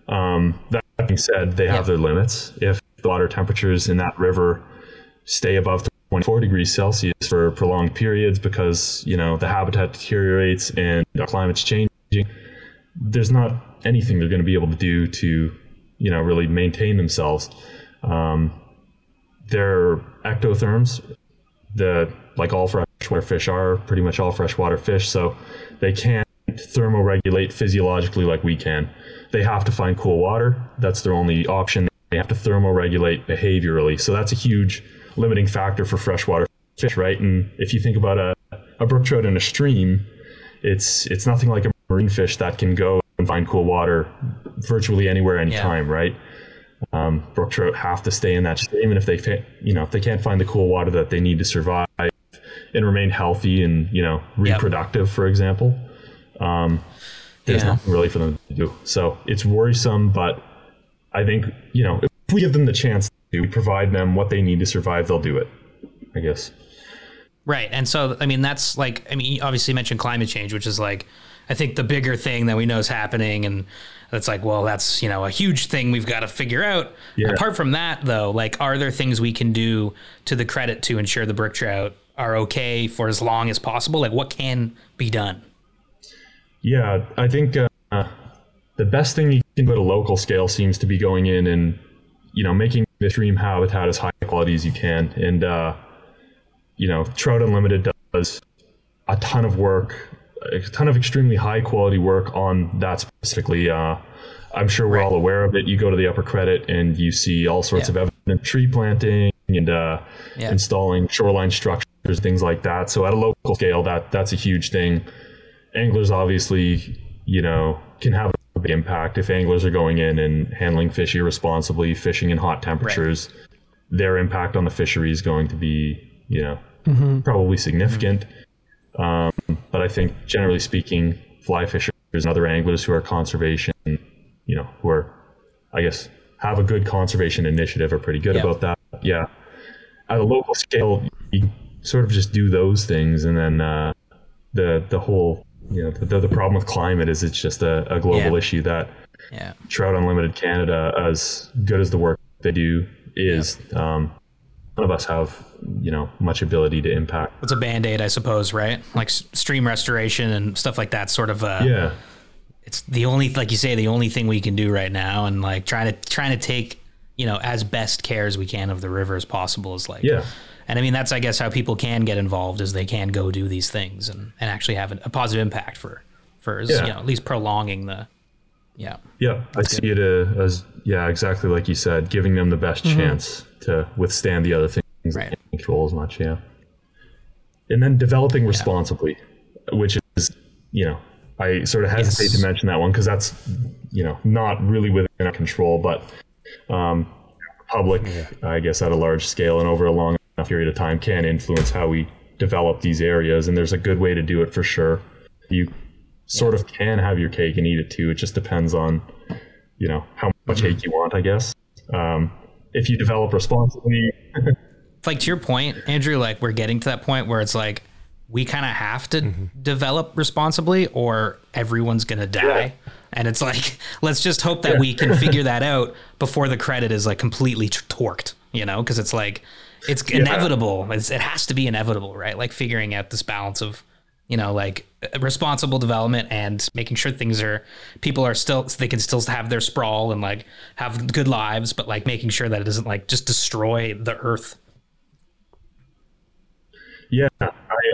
Um, that being said, they have their limits. If the water temperatures in that river stay above 24 degrees Celsius for prolonged periods because you know the habitat deteriorates and the climate's changing, there's not anything they're going to be able to do to you know really maintain themselves. Um, they're ectotherms. The like all freshwater fish are pretty much all freshwater fish, so they can't thermoregulate physiologically like we can. They have to find cool water. That's their only option. They have to thermoregulate behaviorally. So that's a huge limiting factor for freshwater fish, right? And if you think about a, a brook trout in a stream, it's it's nothing like a marine fish that can go and find cool water virtually anywhere, anytime, right? Um, brook trout have to stay in that stream, and if they fa- you know if they can't find the cool water that they need to survive and remain healthy and you know reproductive, for example, um, there's Yeah. nothing really for them to do. So it's worrisome, but I think you know if we give them the chance to provide them what they need to survive, they'll do it. I guess. Right. And so, I mean, that's like, I mean, obviously you obviously mentioned climate change, which is like, I think the bigger thing that we know is happening. And it's like, well, that's, you know, a huge thing we've got to figure out. Yeah. Apart from that, though, like, are there things we can do to the credit to ensure the brook trout are okay for as long as possible? Like, what can be done? Yeah, I think uh, the best thing you can do at a local scale seems to be going in and you know making the stream habitat as high quality as you can. And uh, you know, Trout Unlimited does a ton of work, a ton of extremely high quality work on that specifically. Uh, I'm sure we're all aware of it. You go to the upper credit and you see all sorts Yeah. of evidence, tree planting and uh, Yeah. installing shoreline structures, things like that. So at a local scale, that that's a huge thing anglers obviously, you know, can have a big impact if anglers are going in and handling fish irresponsibly, fishing in hot temperatures. Their impact on the fishery is going to be, you know, probably significant. Um, but I think generally speaking, fly fishers and other anglers who are conservation, you know, who are, I guess, have a good conservation initiative are pretty good Yeah. about that. Yeah. At a local scale, you sort of just do those things and then, uh, the the whole you know the, the problem with climate is it's just a, a global Yeah. issue that Yeah. Trout Unlimited Canada, as good as the work they do is, um, none of us have you know much ability to impact. It's a band aid, I suppose, right? Like stream restoration and stuff like that. Sort of. Uh, Yeah, it's the only like you say the only thing we can do right now and like trying to trying to take you know as best care as we can of the river as possible is like yeah, and i mean that's i guess how people can get involved is they can go do these things and, and actually have a, a positive impact for for Yeah. you know at least prolonging the yeah yeah. I see it uh, as yeah, exactly like you said, giving them the best chance to withstand the other things Right. can't control as much. Yeah, and then developing responsibly, which is you know I sort of hesitate Yes. to mention that one because that's you know not really within our control, but um, public, I guess, at a large scale and over a long enough period of time can influence how we develop these areas. And there's a good way to do it for sure. You sort of can have your cake and eat it too. It just depends on, you know, how much cake you want, I guess. Um, if you develop responsibly, like to your point andrew like we're getting to that point where it's like we kind of have to develop responsibly or everyone's gonna die. And it's like let's just hope that we can figure that out before the credit is like completely t- torqued you know? Because it's like it's inevitable. It's, it has to be inevitable right? Like figuring out this balance of you know like responsible development and making sure things are people are still they can still have their sprawl and like have good lives but like making sure that it doesn't like just destroy the earth yeah, I, I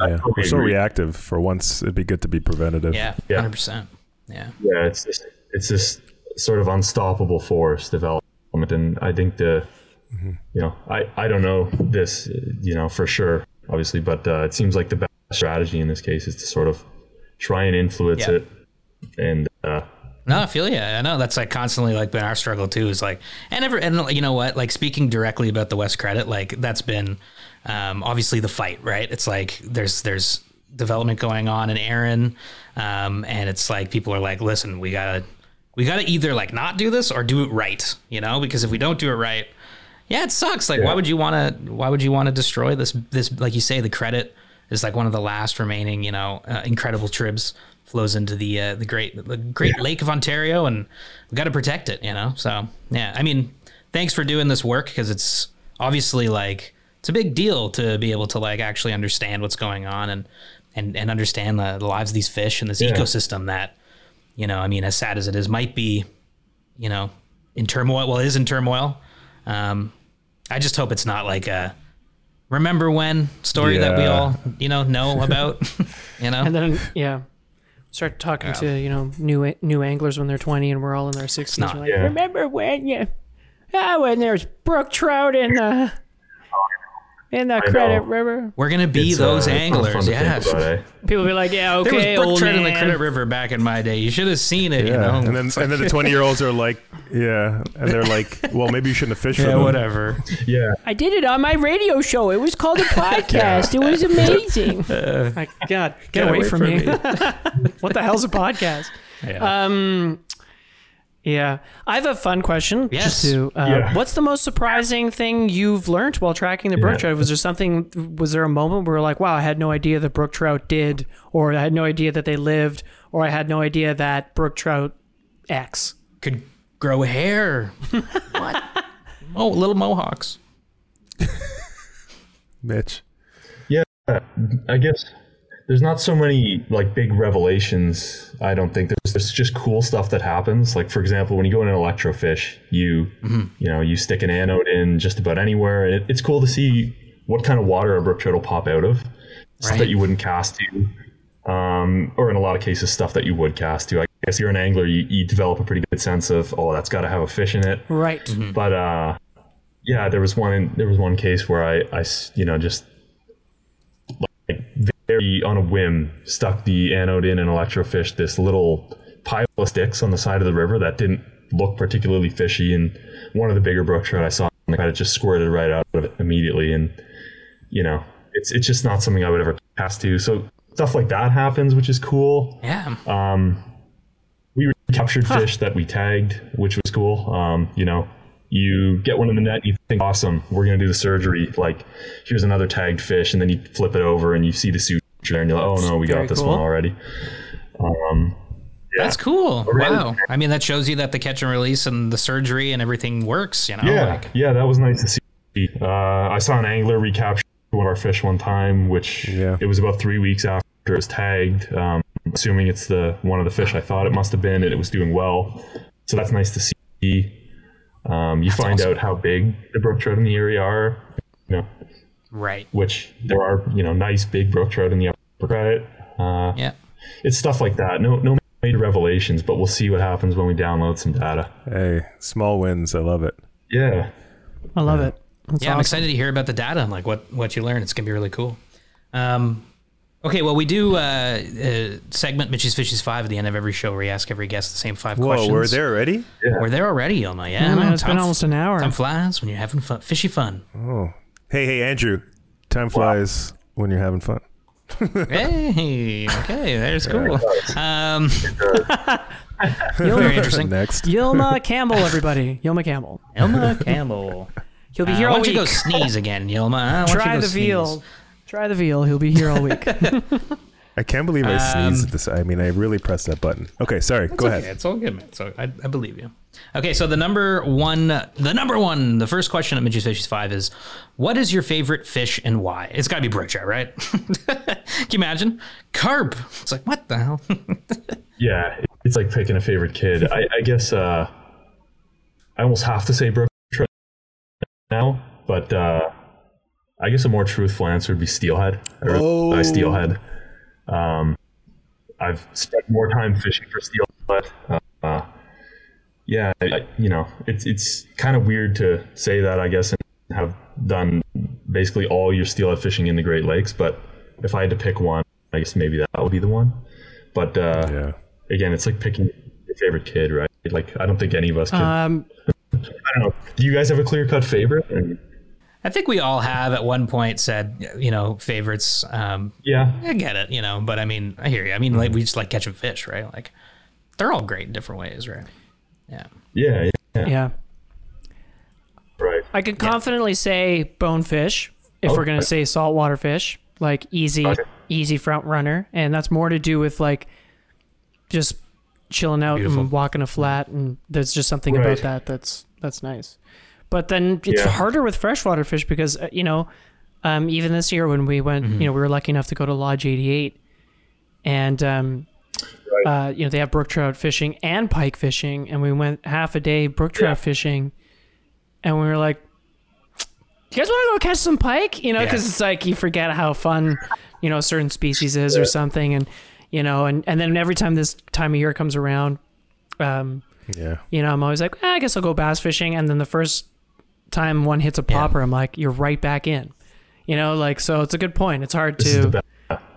Yeah, totally we're so agree. reactive. For once, it'd be good to be preventative. Yeah, Yeah. hundred percent. Yeah, yeah, it's just, it's this sort of unstoppable force development, and I think the, you know, I I don't know this, you know, for sure, obviously, but uh, it seems like the best strategy in this case is to sort of try and influence Yeah. it, and uh, no, I feel you. I know that's like constantly like been our struggle too. Is like, and ever, and you know what? Like speaking directly about the West Credit, like that's been um, obviously the fight, right? It's like there's there's development going on in Erin, um, and it's like people are like, listen, we gotta we gotta either like not do this or do it right, you know? Because if we don't do it right, yeah, it sucks. Like, why would you want to? Why would you want to destroy this? This, like you say, the credit is like one of the last remaining, you know, uh, incredible tribs flows into the uh, the great the Great Lake of Ontario, and we got to protect it, you know. So yeah, I mean, thanks for doing this work because it's obviously like it's a big deal to be able to like actually understand what's going on and and and understand the, the lives of these fish and this Yeah. ecosystem that you know, I mean, as sad as it is, might be, you know, in turmoil. Well, it is in turmoil. Um, I just hope it's not like a remember when story that we all, you know, know about. you know, And then yeah, start talking to you know new new anglers when they're twenty and we're all in our sixties. not- Like, Yeah. Remember when you? Ah, when there's brook trout in uh, in the I credit know. river. We're gonna be It's, uh, those it's anglers. to Yeah. about, eh? People be like, yeah, okay, There was brook old trout in the. Credit River back in my day. You should have seen it. Yeah, You know. and then and then the twenty year olds are like, yeah, and they're like, well, maybe you shouldn't have fished for yeah, them. whatever. Yeah, I did it on my radio show. It was called a podcast. It was amazing. like, God, get, away, from, me. what the hell's a podcast? Yeah. Um, yeah, I have a fun question. Yes. Just to, uh, Yeah. What's the most surprising thing you've learned while tracking the brook Yeah. trout? Was there something? Was there a moment where like, wow, I had no idea that brook trout did, or I had no idea that they lived, or I had no idea that brook trout X. Could grow hair. what? Oh, little mohawks. Mitch. yeah. I guess there's not so many like big revelations. I don't think there's there's just cool stuff that happens. Like for example, when you go in an electrofish, you you know you stick an anode in just about anywhere, and it, it's cool to see what kind of water a brook trout will pop out of. Stuff Right. that you wouldn't cast to, um, or in a lot of cases, stuff that you would cast to. I guess you're an angler, you, you develop a pretty good sense of oh, that's got to have a fish in it. Right. But uh, yeah, there was one. There was one case where I I you know, just very on a whim stuck the anode in and electrofish this little pile of sticks on the side of the river that didn't look particularly fishy. And one of the bigger brook trout I saw, and I kind of just squirted right out of it immediately. And you know, it's it's just not something I would ever cast to. So stuff like that happens, which is cool. Yeah. Um, we captured fish that we tagged, which was cool. Um, you know, you get one in the net, you think, awesome, we're gonna do the surgery. Like, here's another tagged fish, and then you flip it over and you see the suture there, and you're like, oh no, we got this cool. one already. Um, yeah. That's cool. Really? Wow. I mean, that shows you that the catch and release and the surgery and everything works. You know. yeah, Like, yeah, that was nice to see. Uh, I saw an angler recapture one of our fish one time, which Yeah. it was about three weeks after it was tagged. Um, assuming it's the one of the fish I thought it must have been, and it was doing well. So that's nice to see. Um, you find awesome. out how big the brook trout in the area are, you know, right. which there are, you know, nice big brook trout in the upper credit. Uh, Yeah. it's stuff like that. No, no major revelations, but we'll see what happens when we download some data. Hey, small wins. I love it. Yeah. I love it. That's yeah, I'm excited to hear about the data and like what what you learn. It's gonna be really cool. Um, okay, well, we do uh, uh, segment Mitch's Fishies Five at the end of every show where we ask every guest the same five Whoa, questions. we're there already? We're there already, Elma. Yeah, Oh, no, man, it's been time- almost an hour. Time flies when you're having fun, fishy fun. Oh, hey, hey, Andrew. Time flies when you're having fun. hey, okay, there's cool. Um, Yilma, very interesting. Next. Yilma Campbell, everybody. Yilma Campbell. Elma Campbell. He'll be Uh, here why all don't you go sneeze again, Yilma? Why don't you Try go the sneeze? veal. Try the veal. He'll be here all week. I can't believe I Um, sneezed at this. I mean, I really pressed that button. Okay, sorry. Go Okay, ahead. it's all good, man. So I, I believe you. Okay, so the number one, the number one, the first question at Mitch's Fishies Five is, what is your favorite fish and why? It's got to be brook trout, right? Can you imagine carp? It's like what the hell? Yeah, it's like picking a favorite kid. I, I guess uh, I almost have to say brook trout now, but uh, I guess a more truthful answer would be steelhead. I really like steelhead. Um, I've spent more time fishing for steelhead. Uh, uh, yeah, I, I- you know, it's it's kind of weird to say that, I guess, and have done basically all your steelhead fishing in the Great Lakes. But if I had to pick one, I guess maybe that would be the one. But uh, Yeah. again, it's like picking your favorite kid, right? Like I don't think any of us can. Um, I don't know. Do you guys have a clear cut favorite? And, I think we all have at one point said, you know, favorites. Um, yeah, I get it, you know, but I mean, I hear you. I mean, like we just like catching fish, right? Like they're all great in different ways, right? Yeah. yeah, yeah, yeah. right. I can confidently say bonefish if we're going to say saltwater fish, like easy, Okay. easy front runner. And that's more to do with like just chilling out Beautiful. and walking a flat. And there's just something Right. about that that's, that's nice. But then it's Yeah. harder with freshwater fish because, uh, you know, um, even this year when we went, you know, we were lucky enough to go to Lodge 88 and, um, uh, you know, they have brook trout fishing and pike fishing. And we went half a day brook trout Yeah. fishing. And we were like, you guys want to go catch some pike? You know, because Yeah. it's like you forget how fun, you know, a certain species is or something. And, you know, and, and then every time this time of year comes around, um, Yeah. you know, I'm always like, "Ah, I guess I'll go bass fishing. And then the first time one hits a popper, I'm like, you're right back in. You know, like so it's a good point. It's hard This to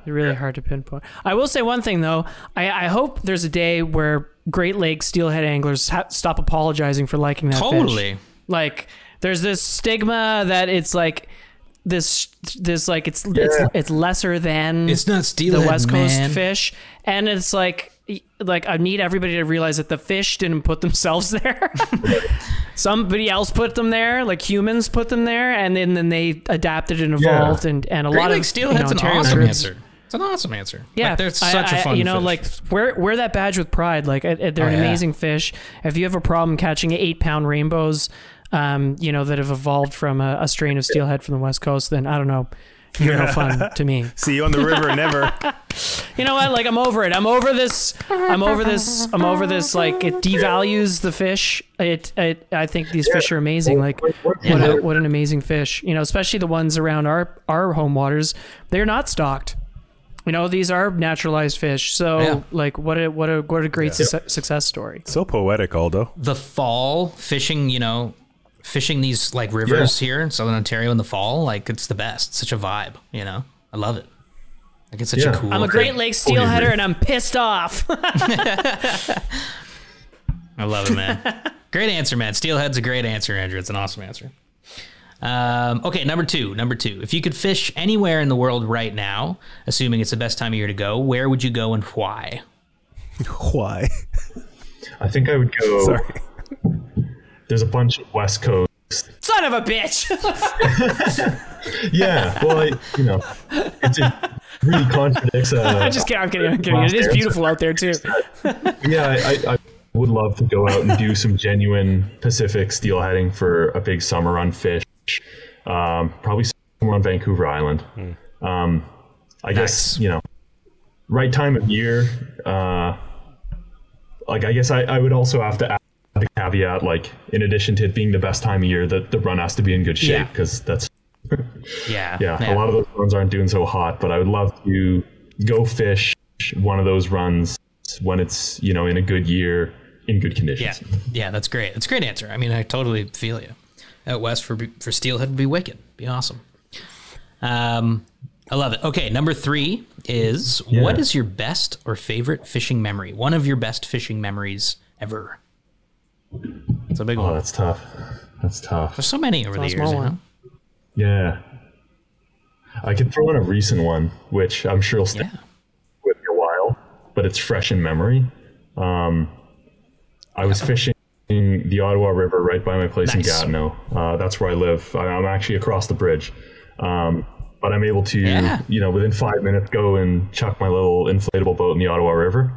really hard to pinpoint. I will say one thing though. I, I hope there's a day where Great Lakes steelhead anglers ha- stop apologizing for liking that fish. Totally. Like there's this stigma that it's like this this like it's it's Yeah. it's lesser than It's not steelhead the West Coast man. fish, and it's like like I need everybody to realize that the fish didn't put themselves there. Somebody else put them there, like humans put them there, and then, then they adapted and Yeah. evolved, and, and a Great lot Lake of steelhead's you know, an awesome groups- answer. It's an awesome answer. Yeah, like, they're such a I- fun You know, fish. like wear wear that badge with pride. Like they're Oh, an yeah. amazing fish. If you have a problem catching eight pound rainbows, um, you know that have evolved from a, a strain of steelhead from the west coast, then I don't know. You're no fun to me. See you on the river, never. You know what? Like I'm over it. I'm over this. I'm over this. I'm over this. Like it devalues the fish. It. it I think these fish are amazing. Like what a, what an amazing fish. You know, especially the ones around our our home waters. They're not stocked. You know, these are naturalized fish. So Yeah. like what a what a what a great success, success story. So poetic, Aldo. the fall fishing, you know, fishing these like rivers here in southern Ontario in the fall, like it's the best. Such a vibe, you know. I love it. Like it's such Yeah. a cool. I'm a thing. Great Lakes steelheader and I'm pissed off. I love it, man. great answer, man. Steelhead's a great answer, Andrew. It's an awesome answer. Um, okay, number two. Number two. If you could fish anywhere in the world right now, assuming it's the best time of year to go, where would you go and why? Why? I think I would go. Sorry. There's a bunch of West Coast. Son of a bitch. Yeah, well, I, you know, it's, it really contradicts. Uh, I'm just kidding. I'm kidding. I'm kidding. It is beautiful out there too. yeah, I, I, I would love to go out and do some genuine Pacific steelheading for a big summer run fish. Um, probably somewhere on Vancouver Island. Um, I guess you know, right time of year. Uh, like I guess I, I would also have to add the caveat, like in addition to it being the best time of year, that the run has to be in good shape because that's Yeah. yeah, a lot of those runs aren't doing so hot, but I would love to go fish one of those runs when it's you know in a good year in good Yeah, conditions. yeah, yeah, that's great. That's a great answer. I mean, I totally feel you. Out west for for steelhead would be wicked, be awesome. Um, I love it. Okay, number three is what is your best or favorite fishing memory? One of your best fishing memories ever. It's a big Oh, one. that's tough. That's tough. There's so many over the years. small You know? one. Yeah, I can throw in a recent one, which I'm sure will stay Yeah. with me a while, but it's fresh in memory. Um, I was fishing the Ottawa River right by my place Nice. in Gatineau. Uh, that's where I live. I, I'm actually across the bridge. Um, but I'm able to, Yeah. you know, within five minutes go and chuck my little inflatable boat in the Ottawa River.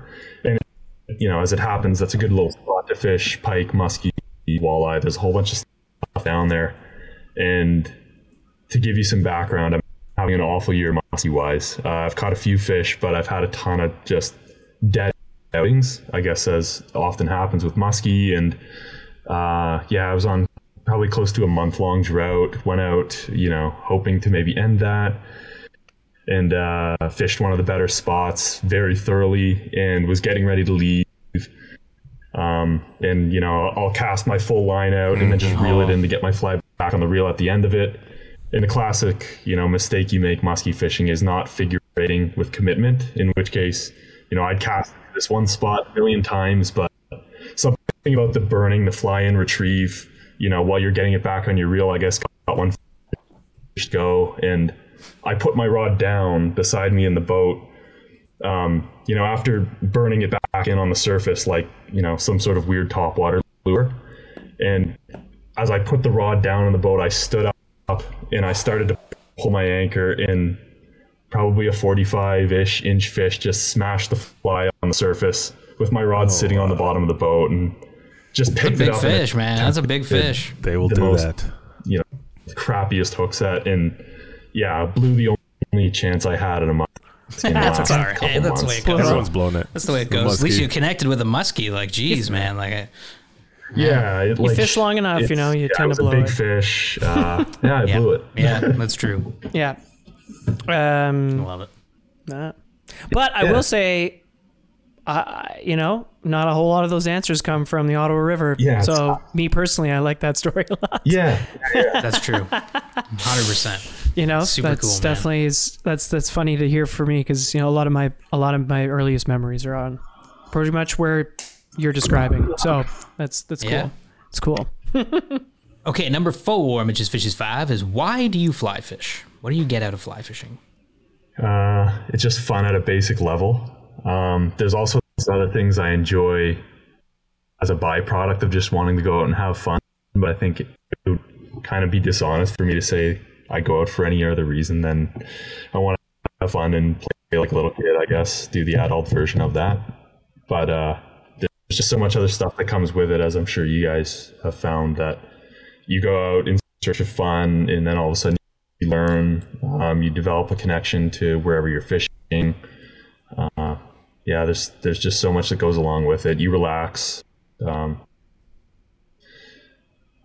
You know, as it happens, that's a good little spot to fish pike, muskie, walleye. There's a whole bunch of stuff down there. And to give you some background, I'm having an awful year muskie wise. Uh, I've caught a few fish, but I've had a ton of just dead outings, I guess, as often happens with muskie. And uh, yeah, I was on probably close to a month long drought. Went out, you know, hoping to maybe end that. And uh, fished one of the better spots very thoroughly and was getting ready to leave. Um, and, you know, I'll cast my full line out and then just reel it in to get my fly back on the reel at the end of it. And the classic, you know, mistake you make muskie fishing is not figure eighting with commitment, in which case, you know, I'd cast this one spot a million times, but something about the burning, the fly in retrieve, you know, while you're getting it back on your reel, I guess got one fish go. And I put my rod down beside me in the boat. Um, you know, after burning it back in on the surface, like, you know, some sort of weird topwater lure. And as I put the rod down in the boat, I stood up and I started to pull my anchor and probably a 45 ish inch fish just smashed the fly on the surface with my rod sitting on the bottom of the boat and just picked Big it up. and fish, man. That's a big fish. They will The do most- that. you know, crappiest hook set. And yeah, blew the only chance I had in a month. in That's last okay. Sorry. couple Hey, that's the way it goes. Everyone's blown it. That's the way it goes. At least muskie. you connected with a muskie. Like, geez, man. Like, I, Yeah, it, like, fish long enough, you know, you yeah, tend it to was blow a big it. fish. Uh, yeah, I yeah, blew it. yeah, that's true. Yeah. Um, Love it. Nah. But I Yeah. will say, uh, you know, not a whole lot of those answers come from the Ottawa River. Yeah, So tough. me personally, I like that story a lot. Yeah, That's true. Hundred percent. You know Super that's cool, man. definitely is that's that's funny to hear for me because you know a lot of my a lot of my earliest memories are on pretty much where you're describing. So that's that's cool. Yeah. It's cool. Okay, number four, Mitch's Fishes Five, is why do you fly fish? What do you get out of fly fishing? Uh, it's just fun at a basic level. Um, there's also other things I enjoy as a byproduct of just wanting to go out and have fun. But I think it would kind of be dishonest for me to say I go out for any other reason than I want to have fun and play like a little kid, I guess, do the adult version of that. But uh, there's just so much other stuff that comes with it, as I'm sure you guys have found that you go out in search of fun and then all of a sudden you learn, um, you develop a connection to wherever you're fishing. Uh, yeah, there's there's just so much that goes along with it. You relax. Um,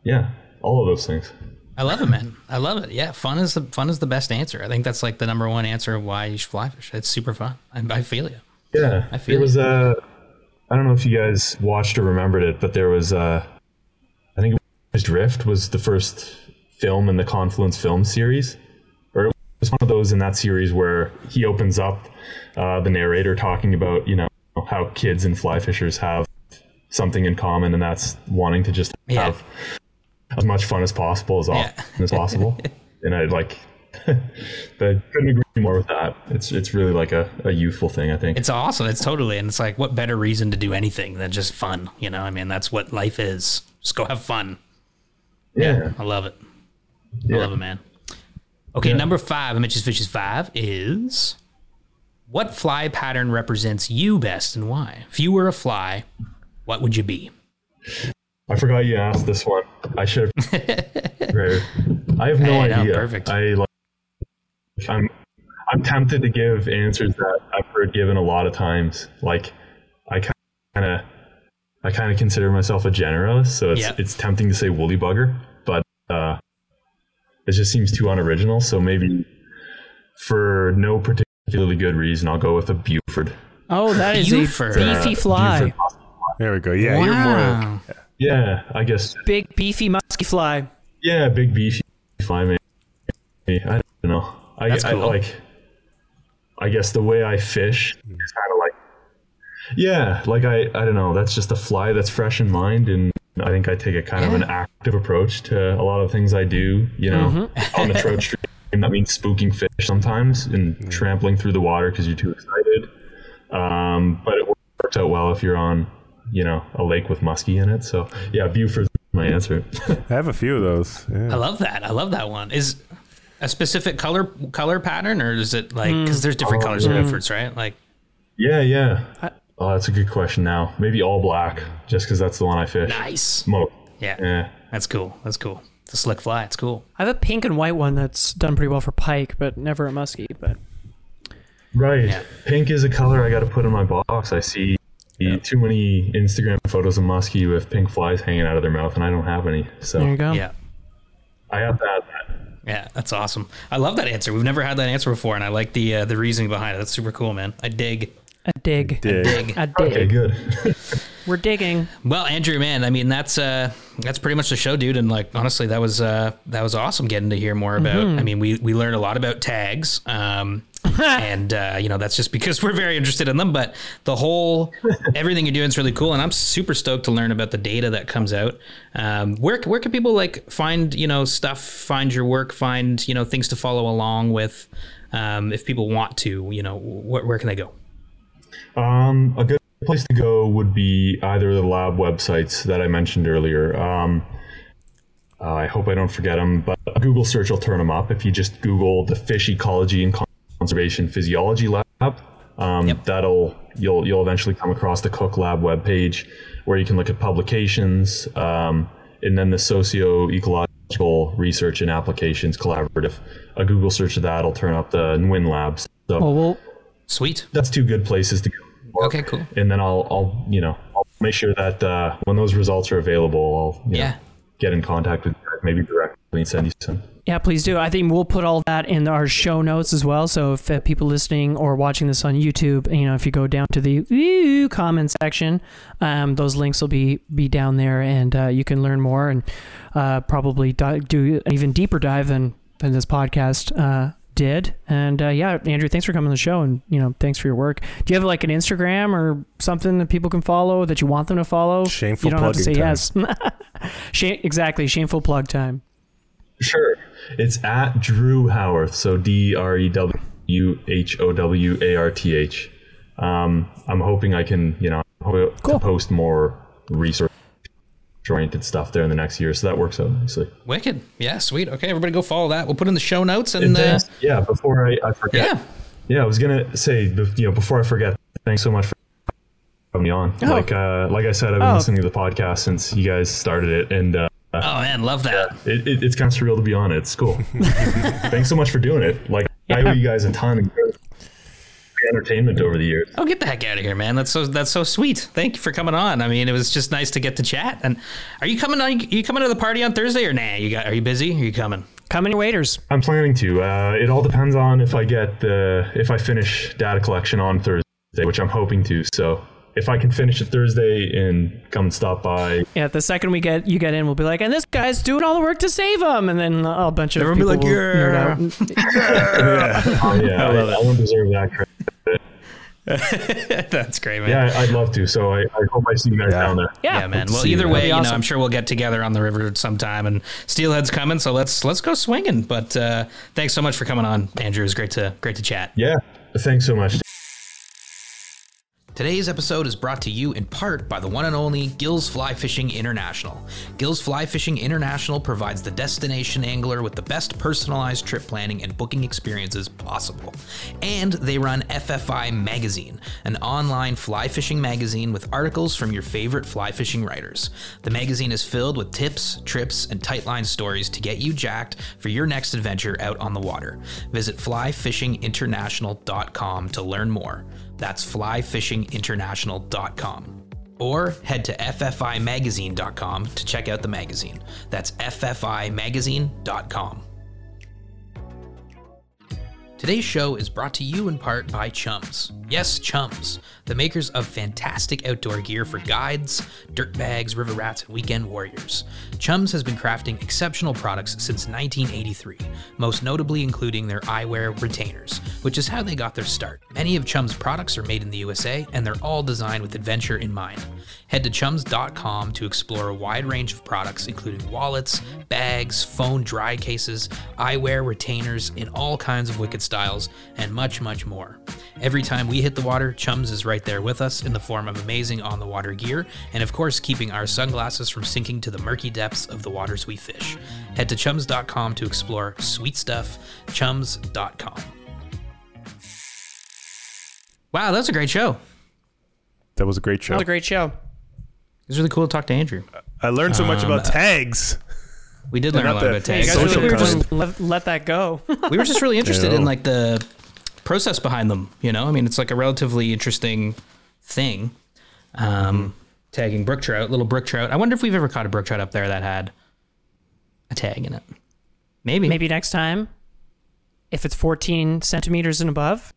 yeah, all of those things. I love it, man. I love it. Yeah, fun is the fun is the best answer. I think that's like the number one answer of why you should fly fish. It's super fun. I, I feel you. Yeah, I feel there was a. I don't know if you guys watched or remembered it, but there was a. I think it was Drift was the first film in the Confluence film series, or it was one of those in that series where he opens up uh, the narrator talking about you know how kids and fly fishers have something in common, and that's wanting to just Yeah. have as much fun as possible as Yeah. often as possible. and I like. I couldn't agree more with that. It's it's really like a, a youthful thing, I think. It's awesome. It's totally, and it's like, what better reason to do anything than just fun? You know, I mean, that's what life is. Just go have fun. yeah. I love it. I love it, man. Okay, Yeah. number five, Mitch's Fishes five is what fly pattern represents you best and why? If you were a fly, what would you be? I forgot you asked this one. I should have. Right. I have no Hey, no, idea. perfect. I like. I'm. I'm tempted to give answers that I've heard given a lot of times. Like, I kind of, I kind of consider myself a generalist, so it's Yeah. it's tempting to say woolly bugger, but uh, it just seems too unoriginal. So maybe, for no particularly good reason, I'll go with a Buford. Oh, that is Buford. a beefy Uh, fly. Buford. There we go. Yeah, you're more. Wow. Yeah, I guess Big beefy musky fly. Yeah, big beefy fly man. I don't know. I, That's I cool. like. I guess the way I fish is kind of like. Yeah, like I, I don't know. That's just a fly that's fresh in mind, and I think I take a kind of an active approach to a lot of things I do. You know, Mm-hmm. on the trout stream, that means spooking fish sometimes and trampling through the water because you're too excited. Um, but it works out well if you're on, you know, a lake with muskie in it. So yeah, Buford's my answer. I have a few of those. I love that. I love that one. Is a specific color color pattern, or is it like because there's different mm. colors of mm. Bufords, right? Like, Yeah, yeah. Oh, that's a good question now. Maybe all black, just because that's the one I fish. nice. Most. Yeah, Yeah. that's cool. That's cool. It's a slick fly. It's cool. I have a pink and white one that's done pretty well for pike, but never a muskie. But Right. Yeah. Pink is a color I got to put in my box. I see too many Instagram photos of muskie with pink flies hanging out of their mouth, and I don't have any. So there you go. Yeah, I have to add that. yeah, that's awesome. I love that answer. We've never had that answer before, and I like the uh, the reasoning behind it. That's super cool, man. I dig. A dig. Dig. Dig. A dig. Okay, good. We're digging. Well, Andrew, man, I mean that's uh that's pretty much the show, dude. And like honestly, that was uh that was awesome getting to hear more about. I mean, we we learned a lot about tags, um, and uh, you know that's just because we're very interested in them. But the whole everything you're doing is really cool, and I'm super stoked to learn about the data that comes out. Um, where where can people like find you know stuff, find your work, find you know things to follow along with, um, if people want to, you know, where, where can they go? Um, a good place to go would be either the lab websites that I mentioned earlier. Um, I hope I don't forget them, but a Google search will turn them up. If you just Google the Fish Ecology and Conservation Physiology Lab, um, Yep. that'll you'll you'll eventually come across the Cooke Lab webpage where you can look at publications um, and then the socio-ecological research and applications collaborative. A Google search of that will turn up the Nguyen Labs. So Well, we'll Sweet. that's two good places to go. Okay, cool. And then I'll, I'll, you know, I'll make sure that uh, when those results are available, I'll, you Yeah. know, get in contact with you, maybe directly and send you some. Yeah, please do. I think we'll put all that in our show notes as well. So if uh, people listening or watching this on YouTube, you know, if you go down to the ooh, comment section, um, those links will be be down there, and uh, you can learn more and uh, probably di- do an even deeper dive than than this podcast uh, did. And uh, yeah, Andrew, thanks for coming on the show, and you know, thanks for your work. Do you have like an Instagram or something that people can follow that you want them to follow? Shameful you don't have to say plugging yes. Shame, exactly, shameful plug time. Sure. It's at Drew Howarth. So D R E W H O W A R T H. Um, I'm hoping I can, you know, hope Cool. to post more research oriented stuff there in the next year. So that works out nicely. Wicked. Yeah, sweet. Okay, everybody go follow that. We'll put in the show notes and And uh, yeah, before I, I forget. yeah. Yeah, I was gonna say, you know, before I forget, thanks so much for having me on. Oh. Like, uh, like I said, I've been Oh. listening to the podcast since you guys started it, and uh, Oh man, love that. it, it, it's kind of surreal to be on it. It's cool. thanks so much for doing it. Like, I owe you guys a ton of entertainment over the years. Oh, get the heck out of here, man. That's so that's so sweet. Thank you for coming on. I mean, it was just nice to get to chat. And are you coming on? You coming to the party on Thursday or nah? You got? Are you busy? Are you coming? Come in, waiters. I'm planning to. Uh, it all depends on if I get the if I finish data collection on Thursday, which I'm hoping to. So if I can finish it Thursday and come and stop by, Yeah, the second we get you get in, we'll be like, and this guy's doing all the work to save him, and then a bunch of Everyone people be like, will nerd "Yeah." out. oh, yeah, I, I, don't deserve that credit. that's great, man. Yeah, I'd love to. So I, I hope I see you guys down there. Yeah, Yeah, man. Well, see you either way, That'd be you know. I'm sure we'll get together on the river sometime. And Steelhead's coming, so let's let's go swinging. But uh, thanks so much for coming on, Andrew. It was great to great to chat. Yeah, thanks so much. Today's episode is brought to you in part by the one and only Gills Fly Fishing International. Gills Fly Fishing International provides the destination angler with the best personalized trip planning and booking experiences possible. And they run FFI Magazine, an online fly fishing magazine with articles from your favorite fly fishing writers. The magazine is filled with tips, trips, and tightline stories to get you jacked for your next adventure out on the water. Visit flyfishinginternational.com to learn more. That's flyfishinginternational.com. Or head to ffimagazine.com to check out the magazine. That's ffimagazine.com. Today's show is brought to you in part by Chums. Yes, Chums, the makers of fantastic outdoor gear for guides, dirt bags, river rats, and weekend warriors. Chums has been crafting exceptional products since 1983, most notably including their eyewear retainers, which is how they got their start. Many of Chums' products are made in the USA, and they're all designed with adventure in mind. Head to chums.com to explore a wide range of products, including wallets, bags, phone dry cases, eyewear, retainers and all kinds of wicked styles, and much, much more. Every time we hit the water, Chums is right there with us in the form of amazing on the water gear, and of course, keeping our sunglasses from sinking to the murky depths of the waters we fish. Head to chums.com to explore sweet stuff. Chums.com. Wow, that was a great show. That was a great show. That was a great show. It was really cool to talk to Andrew. I learned so much Um, about tags. We did learn a lot the- about Hey, you tags. guys Social really were just let, let that go. we were just really interested in like the process behind them. You know, I mean, it's like a relatively interesting thing. Um, Tagging brook trout, little brook trout. I wonder if we've ever caught a brook trout up there that had a tag in it. Maybe. Maybe next time, if it's 14 centimeters and above,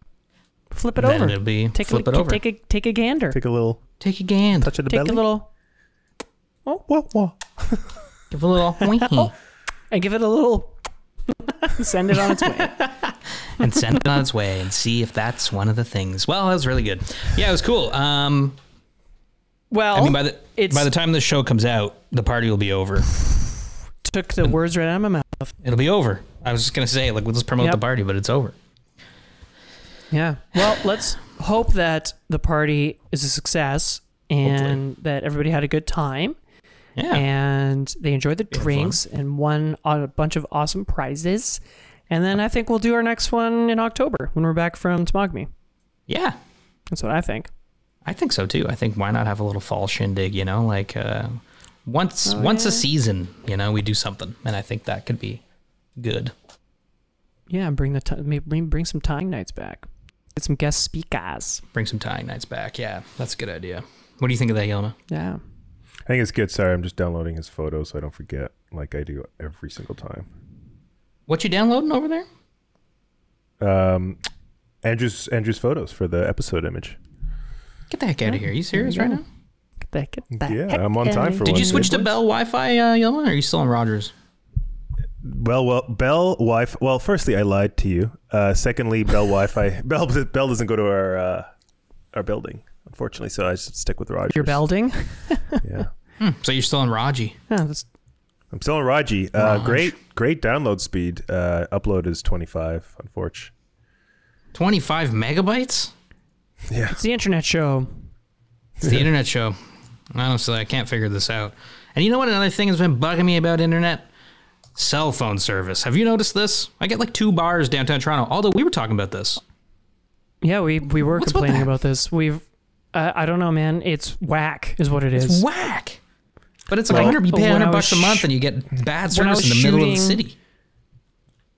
flip it Then over. it'll be take flip a, it over. Take a take a gander. Take a little Take a gander. touch of the Take belly. a little Oh, whoa, whoa. Give a little winky and give it a little. send it on its way. and send it on its way and see if that's one of the things. Well, that was really good. Yeah, it was cool. Um, Well, I mean, by the it's by the time this show comes out, the party will be over. took the words right out of my mouth. It'll be over. I was just gonna say, like, we'll just promote Yep. the party, but it's over. Yeah. Well, let's hope that the party is a success and that everybody had a good time Yeah. and they enjoyed the drinks and won a bunch of awesome prizes. And then I think we'll do our next one in October when we're back from Smogme. yeah. That's what I think. I think so too. I think why not have a little fall shindig, you know, like uh, once Oh, once a season, you know, we do something, and I think that could be good. Yeah, bring the t- maybe bring some tying nights back. Get some guest speakers. Bring some tying nights back. Yeah, that's a good idea. What do you think of that, Yelma? Yeah. I think it's good. Sorry, I'm just downloading his photo so I don't forget, like I do every single time. What you downloading over there? Um, Andrew's Andrew's photos for the episode image. Get the heck out of here. Are you serious you right now? Get the, get the Yeah, heck I'm on time outta for Did you switch to? Bell Wi-Fi, uh, Yelma, or are you still on Rogers? Well, well, Bell Wi-Fi. Well, firstly, I lied to you. Uh, secondly, Bell Wi-Fi. Bell Bell doesn't go to our uh, our building, unfortunately. So I should stick with Rogers. You're belding. Yeah, Hmm, so you're still in Raji. Yeah, that's I'm still in Raji. Uh, Raj. great, great download speed. Uh, upload is 25. Unfortunately. 25 megabytes? Yeah. it's the internet show. It's the internet show. Honestly, I can't figure this out. And you know what? Another thing has been bugging me about internet? Cell phone service. Have you noticed this? I get like two bars downtown Toronto. Although we were talking about this. Yeah, we we were What's complaining that? about this. We've uh, I don't know, man. It's whack, is what it is. It's whack. But it's like Well, you pay when I 100 was bucks a month sh- and you get bad service in the was middle of the city.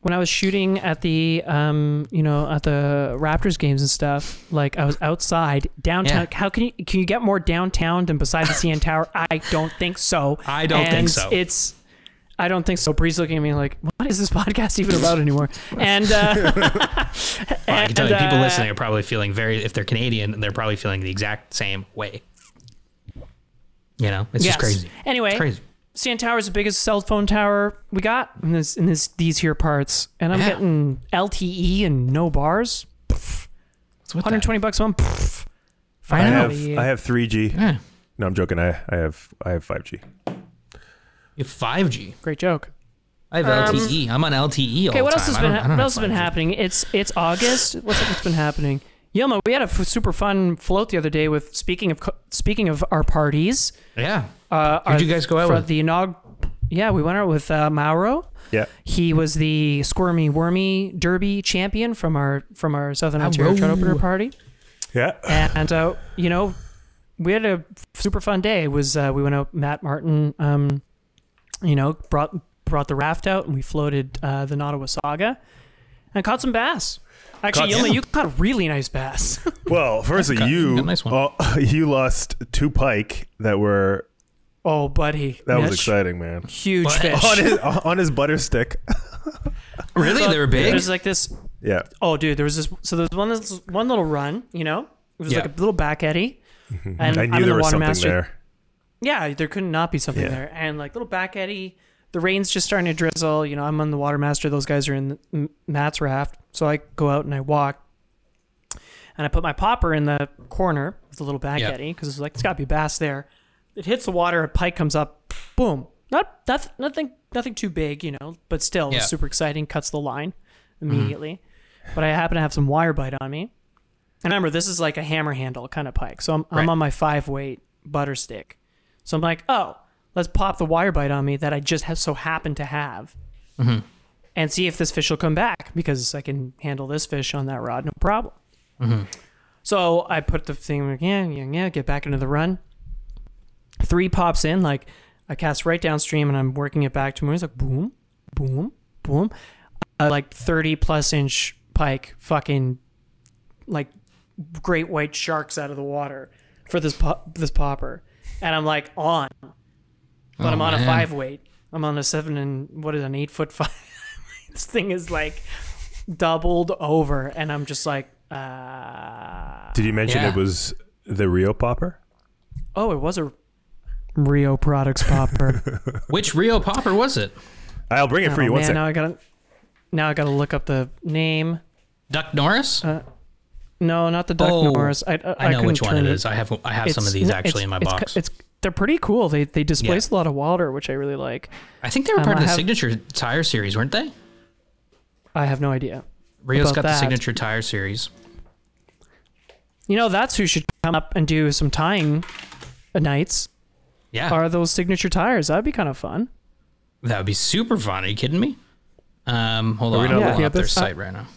when I was shooting at the um you know at the Raptors games and stuff, like I was outside downtown. Yeah. How can you can you get more downtown than beside the CN Tower? I don't think so. I don't think so. It's I don't think so. Bree's looking at me like, what is this podcast even about anymore? And uh, Well, I can tell you, people uh, listening are probably feeling very, if they're Canadian, they're probably feeling the exact same way. You know, it's yes. just crazy. Anyway, It's crazy. CN Tower is the biggest cell phone tower we got in this in this these here parts, and I'm Yeah. getting LTE and no bars. What's with that? 120 bucks a month. Pff. I have Finally. I have 3G. Yeah. No, I'm joking. I, I have I have 5G. You have 5G. Great joke. I have LTE. I'm on LTE all Um, Okay, what the else time. has I been don't- I don't what have else has been 5G. happening? It's it's August. What's what's been happening? Yelma, we had a f- super fun float the other day with speaking of co- speaking of our parties. Yeah. Uh, Who'd our- you guys go out for with? The inaug- yeah, we went out with uh, Mauro. Yeah. He was the squirmy wormy derby champion from our from our Southern Ontario Mauro. Trout Opener party. Yeah. and uh, you know, we had a super fun day. It was uh, we went out. Matt Martin, um, you know, brought brought the raft out, and we floated uh, the Nottawasaga and caught some bass. Actually, Caught Yilma, some. you caught a really nice bass. Well, firstly, Got- you nice one. oh, you lost two pike that were oh, buddy, that was exciting, man. Huge But- fish. On his on his butter stick. Really? They were big? There's like this. Yeah. Oh, dude, there was this. So there was one this one little run. You know, it was Yeah. like a little back eddy. And I I'm knew there the was water something master. there. Yeah, there could not not be something Yeah. there. And like little back eddy, the rain's just starting to drizzle. You know, I'm on the water master. Those guys are in the, M- Matt's raft. So I go out and I walk, and I put my popper in the corner with the little back Yeah. eddy because it's like it's got to be bass there. It hits the water. A pike comes up. Boom. Not that nothing nothing too big, you know, but still Yeah. super exciting. Cuts the line mm-hmm. immediately. But I happen to have some wire bite on me. And remember, this is like a hammer handle kind of pike. So I'm, Right. I'm on my five weight butter stick. So I'm like, oh, let's pop the wire bite on me that I just have so happen to have and see if this fish will come back because I can handle this fish on that rod, no problem. So I put the thing, yeah, yeah, yeah, get back into the run. Three pops in, like I cast right downstream and I'm working it back to me. It's like boom, boom, boom. Uh, like 30 plus inch pike, fucking like great white sharks out of the water for this pop, this popper, and I'm like on, but Oh, I'm on a five weight. I'm on a seven and what is it, an eight foot five. this thing is like doubled over, and I'm just like, uh, Did you mention Yeah. it was the Rio popper? oh, it was a Rio Products popper. Which Rio Popper was it? I'll bring it for oh, you. One man, sec. now I gotta, now I gotta look up the name. Duck Norris? No, not the Duck Oh, Norris. I, I, I know couldn't which one turn it is. I have I have some of these actually in my it's- box. It's, they're pretty cool. They they displace a lot of water, which I really like. I think they were um, part I of the have- signature tire series, weren't they? I have no idea. Rio's About got the signature tire series. You know, that's who should come up and do some tying nights. Yeah, Are those signature tires? That'd be kind of fun. that would be super fun. Are you kidding me? Um, hold Are we on, not I'm looking looking at their this? site right now.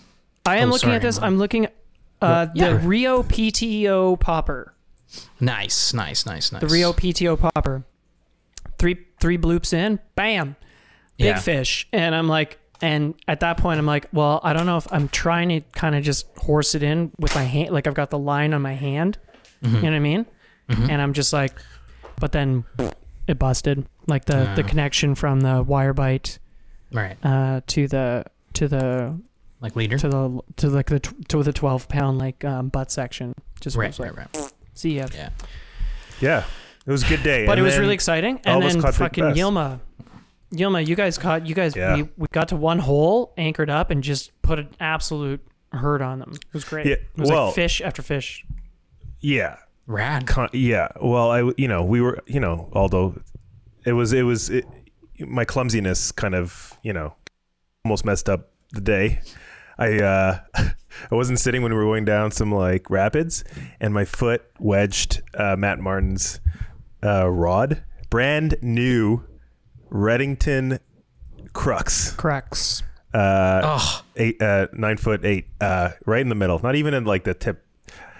I am Oh, looking sorry, at this. Mom. I'm looking at uh, Yeah. the Rio PTO popper. Nice, nice, nice, nice. The Rio PTO popper. Three three bloops in, bam, big Yeah. fish. And I'm like, and at that point, I'm like, well, I don't know if I'm trying to kind of just horse it in with my hand, like I've got the line on my hand. Mm-hmm. You know what I mean? And I'm just like, but then it busted, like the the Ah. connection from the wire bite Right, uh, to the to the like leader. to the to like the to the 12 pound like um, butt section. Just Right, was like, right, right. see ya. Yeah. Yeah, it was a good day. But And it was really exciting. And then fucking bass. Yilma, Yilma, you guys caught you guys Yeah. we, we got to one hole, anchored up, and just put an absolute hurt on them. It was great. Yeah, it was well- like fish after fish. Yeah, Rad. Con- yeah. Well, I you know we were you know although it was it was it, my clumsiness kind of you know almost messed up the day. I uh I wasn't sitting when we were going down some like rapids, and my foot wedged uh, Matt Martin's uh, rod, brand new Redington Crux, Crux. uh, Oh, eight uh, nine foot eight, uh, right in the middle. Not even in like the tip.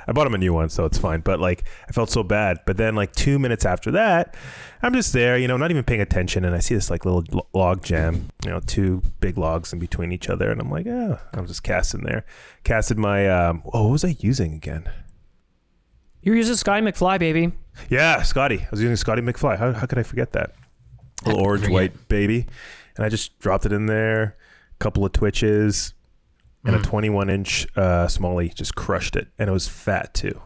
I bought him a new one, so it's fine. But like, I felt so bad. But then, like two minutes after that, I'm just there, you know, not even paying attention, and I see this like little log jam, you know, two big logs in between each other, and I'm like, oh, I'm just casting there. Casted my, um, oh, what was I using again? You're using Scotty McFly, baby. Yeah, Scotty. I was using Scotty McFly. How, how could I forget that? Little orange white baby, and I just dropped it in there. A couple of twitches, and Mm. a 21 inch uh, smallie just crushed it, and it was fat too.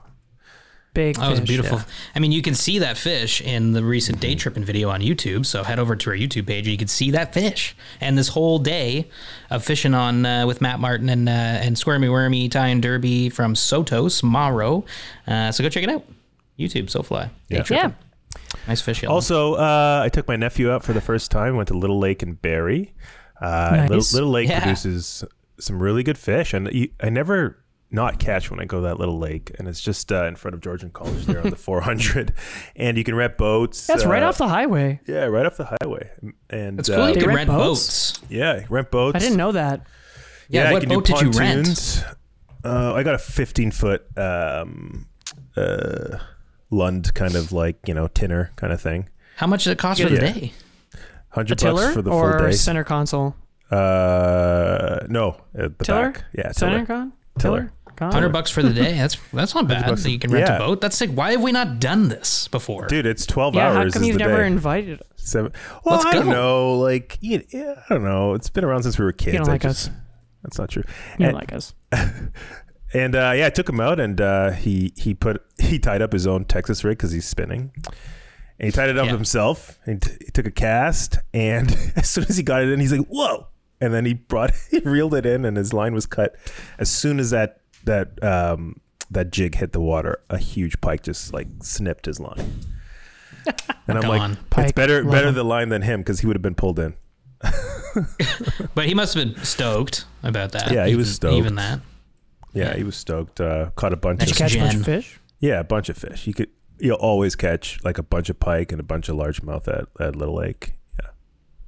Big that was fish. beautiful. I mean, you can see that fish in the recent day tripping video on YouTube. So head over to our YouTube page, and you can see that fish. And this whole day of fishing on uh, with Matt Martin and uh, and Squirmy Wormy Italian Derby from Sotos Mauro. Uh, so go check it out. YouTube SoFly. Day Yeah. tripping. Yeah. Nice fish. Yellow. Also, uh, I took my nephew out for the first time. Went to Little Lake in Barrie. Uh, Nice. Little, Little Lake Yeah. produces some really good fish, and you, I never not catch when I go to that little lake, and it's just uh, in front of Georgian College there on the 400, and you can rent boats. That's right uh, off the highway. yeah, right off the highway, and It's uh, cool. You They can rent rent boats? boats. yeah, rent boats. I didn't know that. Yeah, you what can do boat did you rent? pontoons. Uh, I got a 15 foot um, uh, Lund kind of like you know tinner kind of thing. How much did it cost for the Yeah. day? Hundred bucks for the full day. center console? Uh, no, at the Tiller? back. Yeah, Center tiller. con? Tiller. Con? Hundred bucks for the day. That's that's not bad. bucks. So you can rent Yeah. a boat. That's sick. Why have we not done this before? Dude, it's 12 Yeah, hours. how come you've never day. invited us? Seven. Well, Let's I don't know. Like, yeah, yeah, I don't know. It's been around since we were kids. You don't like just- us. That's not true. You And- don't like us. And uh, yeah, I took him out, and uh, he he put he tied up his own Texas rig because he's spinning, and he tied it up Yeah. himself. And t- he took a cast, and as soon as he got it in, he's like, "Whoa!" And then he brought he reeled it in, and his line was cut. As soon as that that um, that jig hit the water, a huge pike just like snipped his line. And I'm Gone. like, Pike, it's better love better him. the line than him because he would have been pulled in. But he must have been stoked about that. Yeah, he was stoked. Even that. Yeah, he was stoked. Uh, caught a bunch Did you of catch a bunch of fish? Yeah, a bunch of fish. You could you'll always catch like a bunch of pike and a bunch of largemouth at, at Little Lake.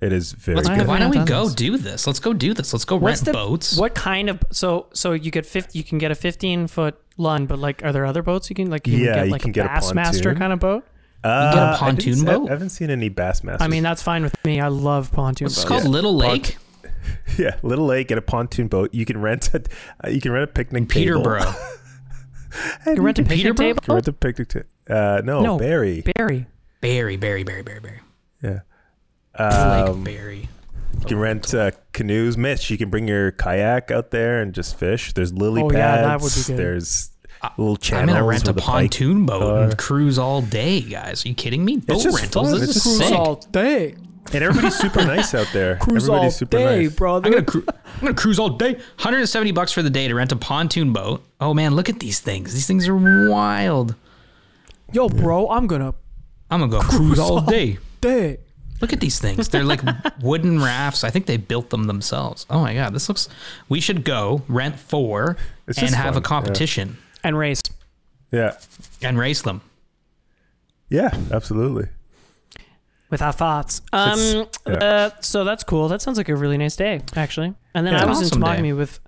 Yeah. It is very Let's, good. why don't we go this. do this? Let's go do this. Let's go What's rent the boats. What kind of so so you get 50 you can get a 15 foot Lund, but like are there other boats you can like you Yeah, can get you like can a get a Bassmaster kind of boat? Uh, get a I didn't pontoon see- boat? I haven't seen any Bassmasters. I mean that's fine with me. I love pontoon What's it boats. called? Little Lake? yeah, Little Lake and a pontoon boat. You can rent a uh, you can rent a picnic table. Peterborough. You rent a Peterborough? picnic You rent a picnic table. Uh, no, No. Barrie. Barrie. Barrie, Barrie, Barrie, Barrie, Barrie. Yeah. Lake Um, Barrie. you can rent uh, canoes. Mitch, you can bring your kayak out there and just fish. There's lily Oh, pads. yeah, that would be good. There's little channels. I'm channels. gonna rent a where the pontoon boat are. and cruise all day, guys. Are you kidding me? Boat just rentals. fun. This It's is just sick. fun. day. And everybody's super nice out there. everybody's super nice. brother. I'm gonna cru- I'm gonna cruise all day. 170 bucks for the day to rent a pontoon boat. Oh man, look at these things. These things are wild. Yo, bro, I'm gonna I'm gonna go cruise all day. day. Look at these things. They're like wooden rafts. I think they built them themselves. Oh my god, this looks. We should go rent four It's and have fun, a competition And race. Yeah. and race them. Yeah, absolutely. with our thoughts. Um, yeah. uh, so that's cool. That sounds like a really nice day, actually. And then Yeah. I was in Awesome day. Temagami with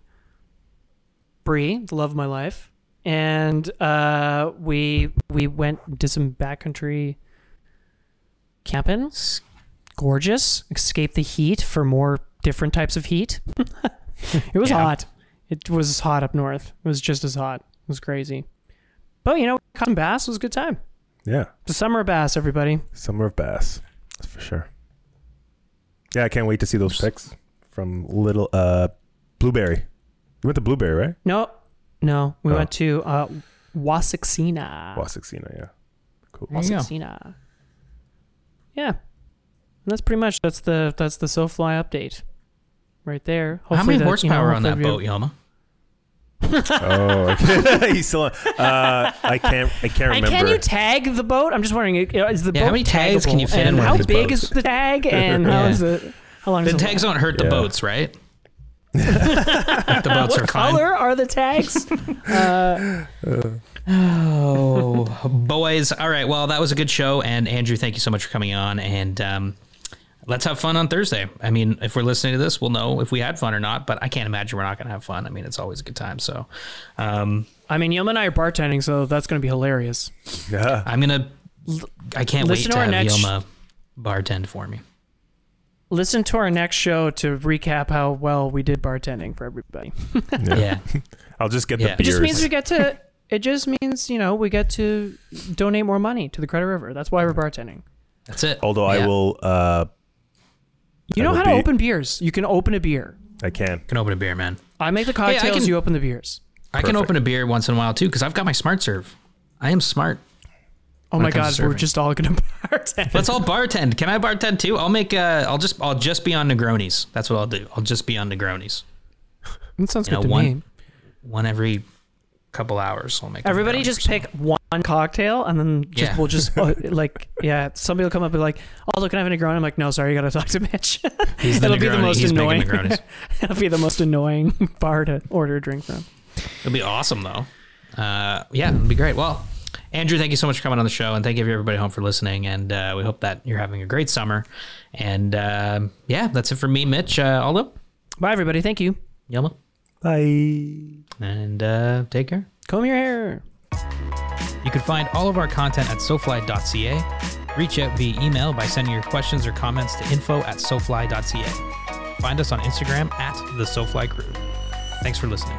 Bree, the love of my life, and uh, we we went did some backcountry camping. Gorgeous. Escape the heat for more different types of heat. it was Yeah. hot. It was hot up north. It was just as hot. It was crazy. But you know, caught some bass. Was a good time. Yeah. The summer of bass, everybody. Summer of Bass. That's for sure. Yeah, I can't wait to see those pics from Little uh Blueberry. You went to Blueberry, right? No, no. We Oh. went to uh, Wasixina. Wasixina, yeah. Cool. There. Wasixina. Yeah. That's pretty much that's the that's the SoFly update, right there. How many that, you know, horsepower on that boat, Yelma? Oh, okay. he's still. On. Uh, I can't. I can't And remember. can you tag the boat? I'm just wondering, uh, is the Yeah, boat how many tags can you fit and one of how these big boats? is the tag? And how Yeah. is it? How long The is it? The tags don't hurt the Yeah. boats, right? the boats What are fine. color are the tags? Oh, boys. All right. Well, that was a good show. And Andrew, thank you so much for coming on. And um, let's have fun on Thursday. I mean, if we're listening to this, we'll know if we had fun or not. But I can't imagine we're not going to have fun. I mean, it's always a good time. So um, I mean, Yelma and I are bartending, so that's going to be hilarious. Yeah. I'm going to, I can't wait Listen to to our have next- Yilma bartend for me. Listen to our next show to recap how well we did bartending for everybody. Yeah. I'll just get Yeah. the It just means we get to. It just means you know we get to donate more money to the Credit River. That's why we're bartending. That's it. Although I will. Uh, You I know will how to be- open beers. You can open a beer. I can. can open a beer, man. I make the I cocktails. can- you open the beers. I can Perfect. open a beer once in a while too because I've got my smart serve. I am smart. Oh my it comes god, to we're serving. just all gonna bartend. Let's all bartend. Can I bartend too? I'll make. Uh, I'll just. I'll just be on Negronis. That's what I'll do. I'll just be on Negronis. That sounds You good know, to one- me. One every couple hours. We'll make. Everybody just or pick one cocktail and then just Yeah. we'll just uh, like yeah. Somebody will come up and be like, "Oh, look, can I have a Negroni?" I'm like, "No, sorry, you got to talk to Mitch." He's the It'll be the most He's annoying. It'll be the most annoying bar to order a drink from. It'll be awesome though. Uh, yeah, it'll be great. Well, Andrew, thank you so much for coming on the show, and thank you everybody home for listening. And uh, we hope that you're having a great summer. And um yeah, that's it for me, Mitch. Uh, Aldo, Bye, everybody. Thank you. Yelma, Bye. And uh, take care. Comb your hair. You can find all of our content at sofly.ca. Reach out via email by sending your questions or comments to info at sofly.ca. Find us on Instagram at the SoFly Crew. Thanks for listening.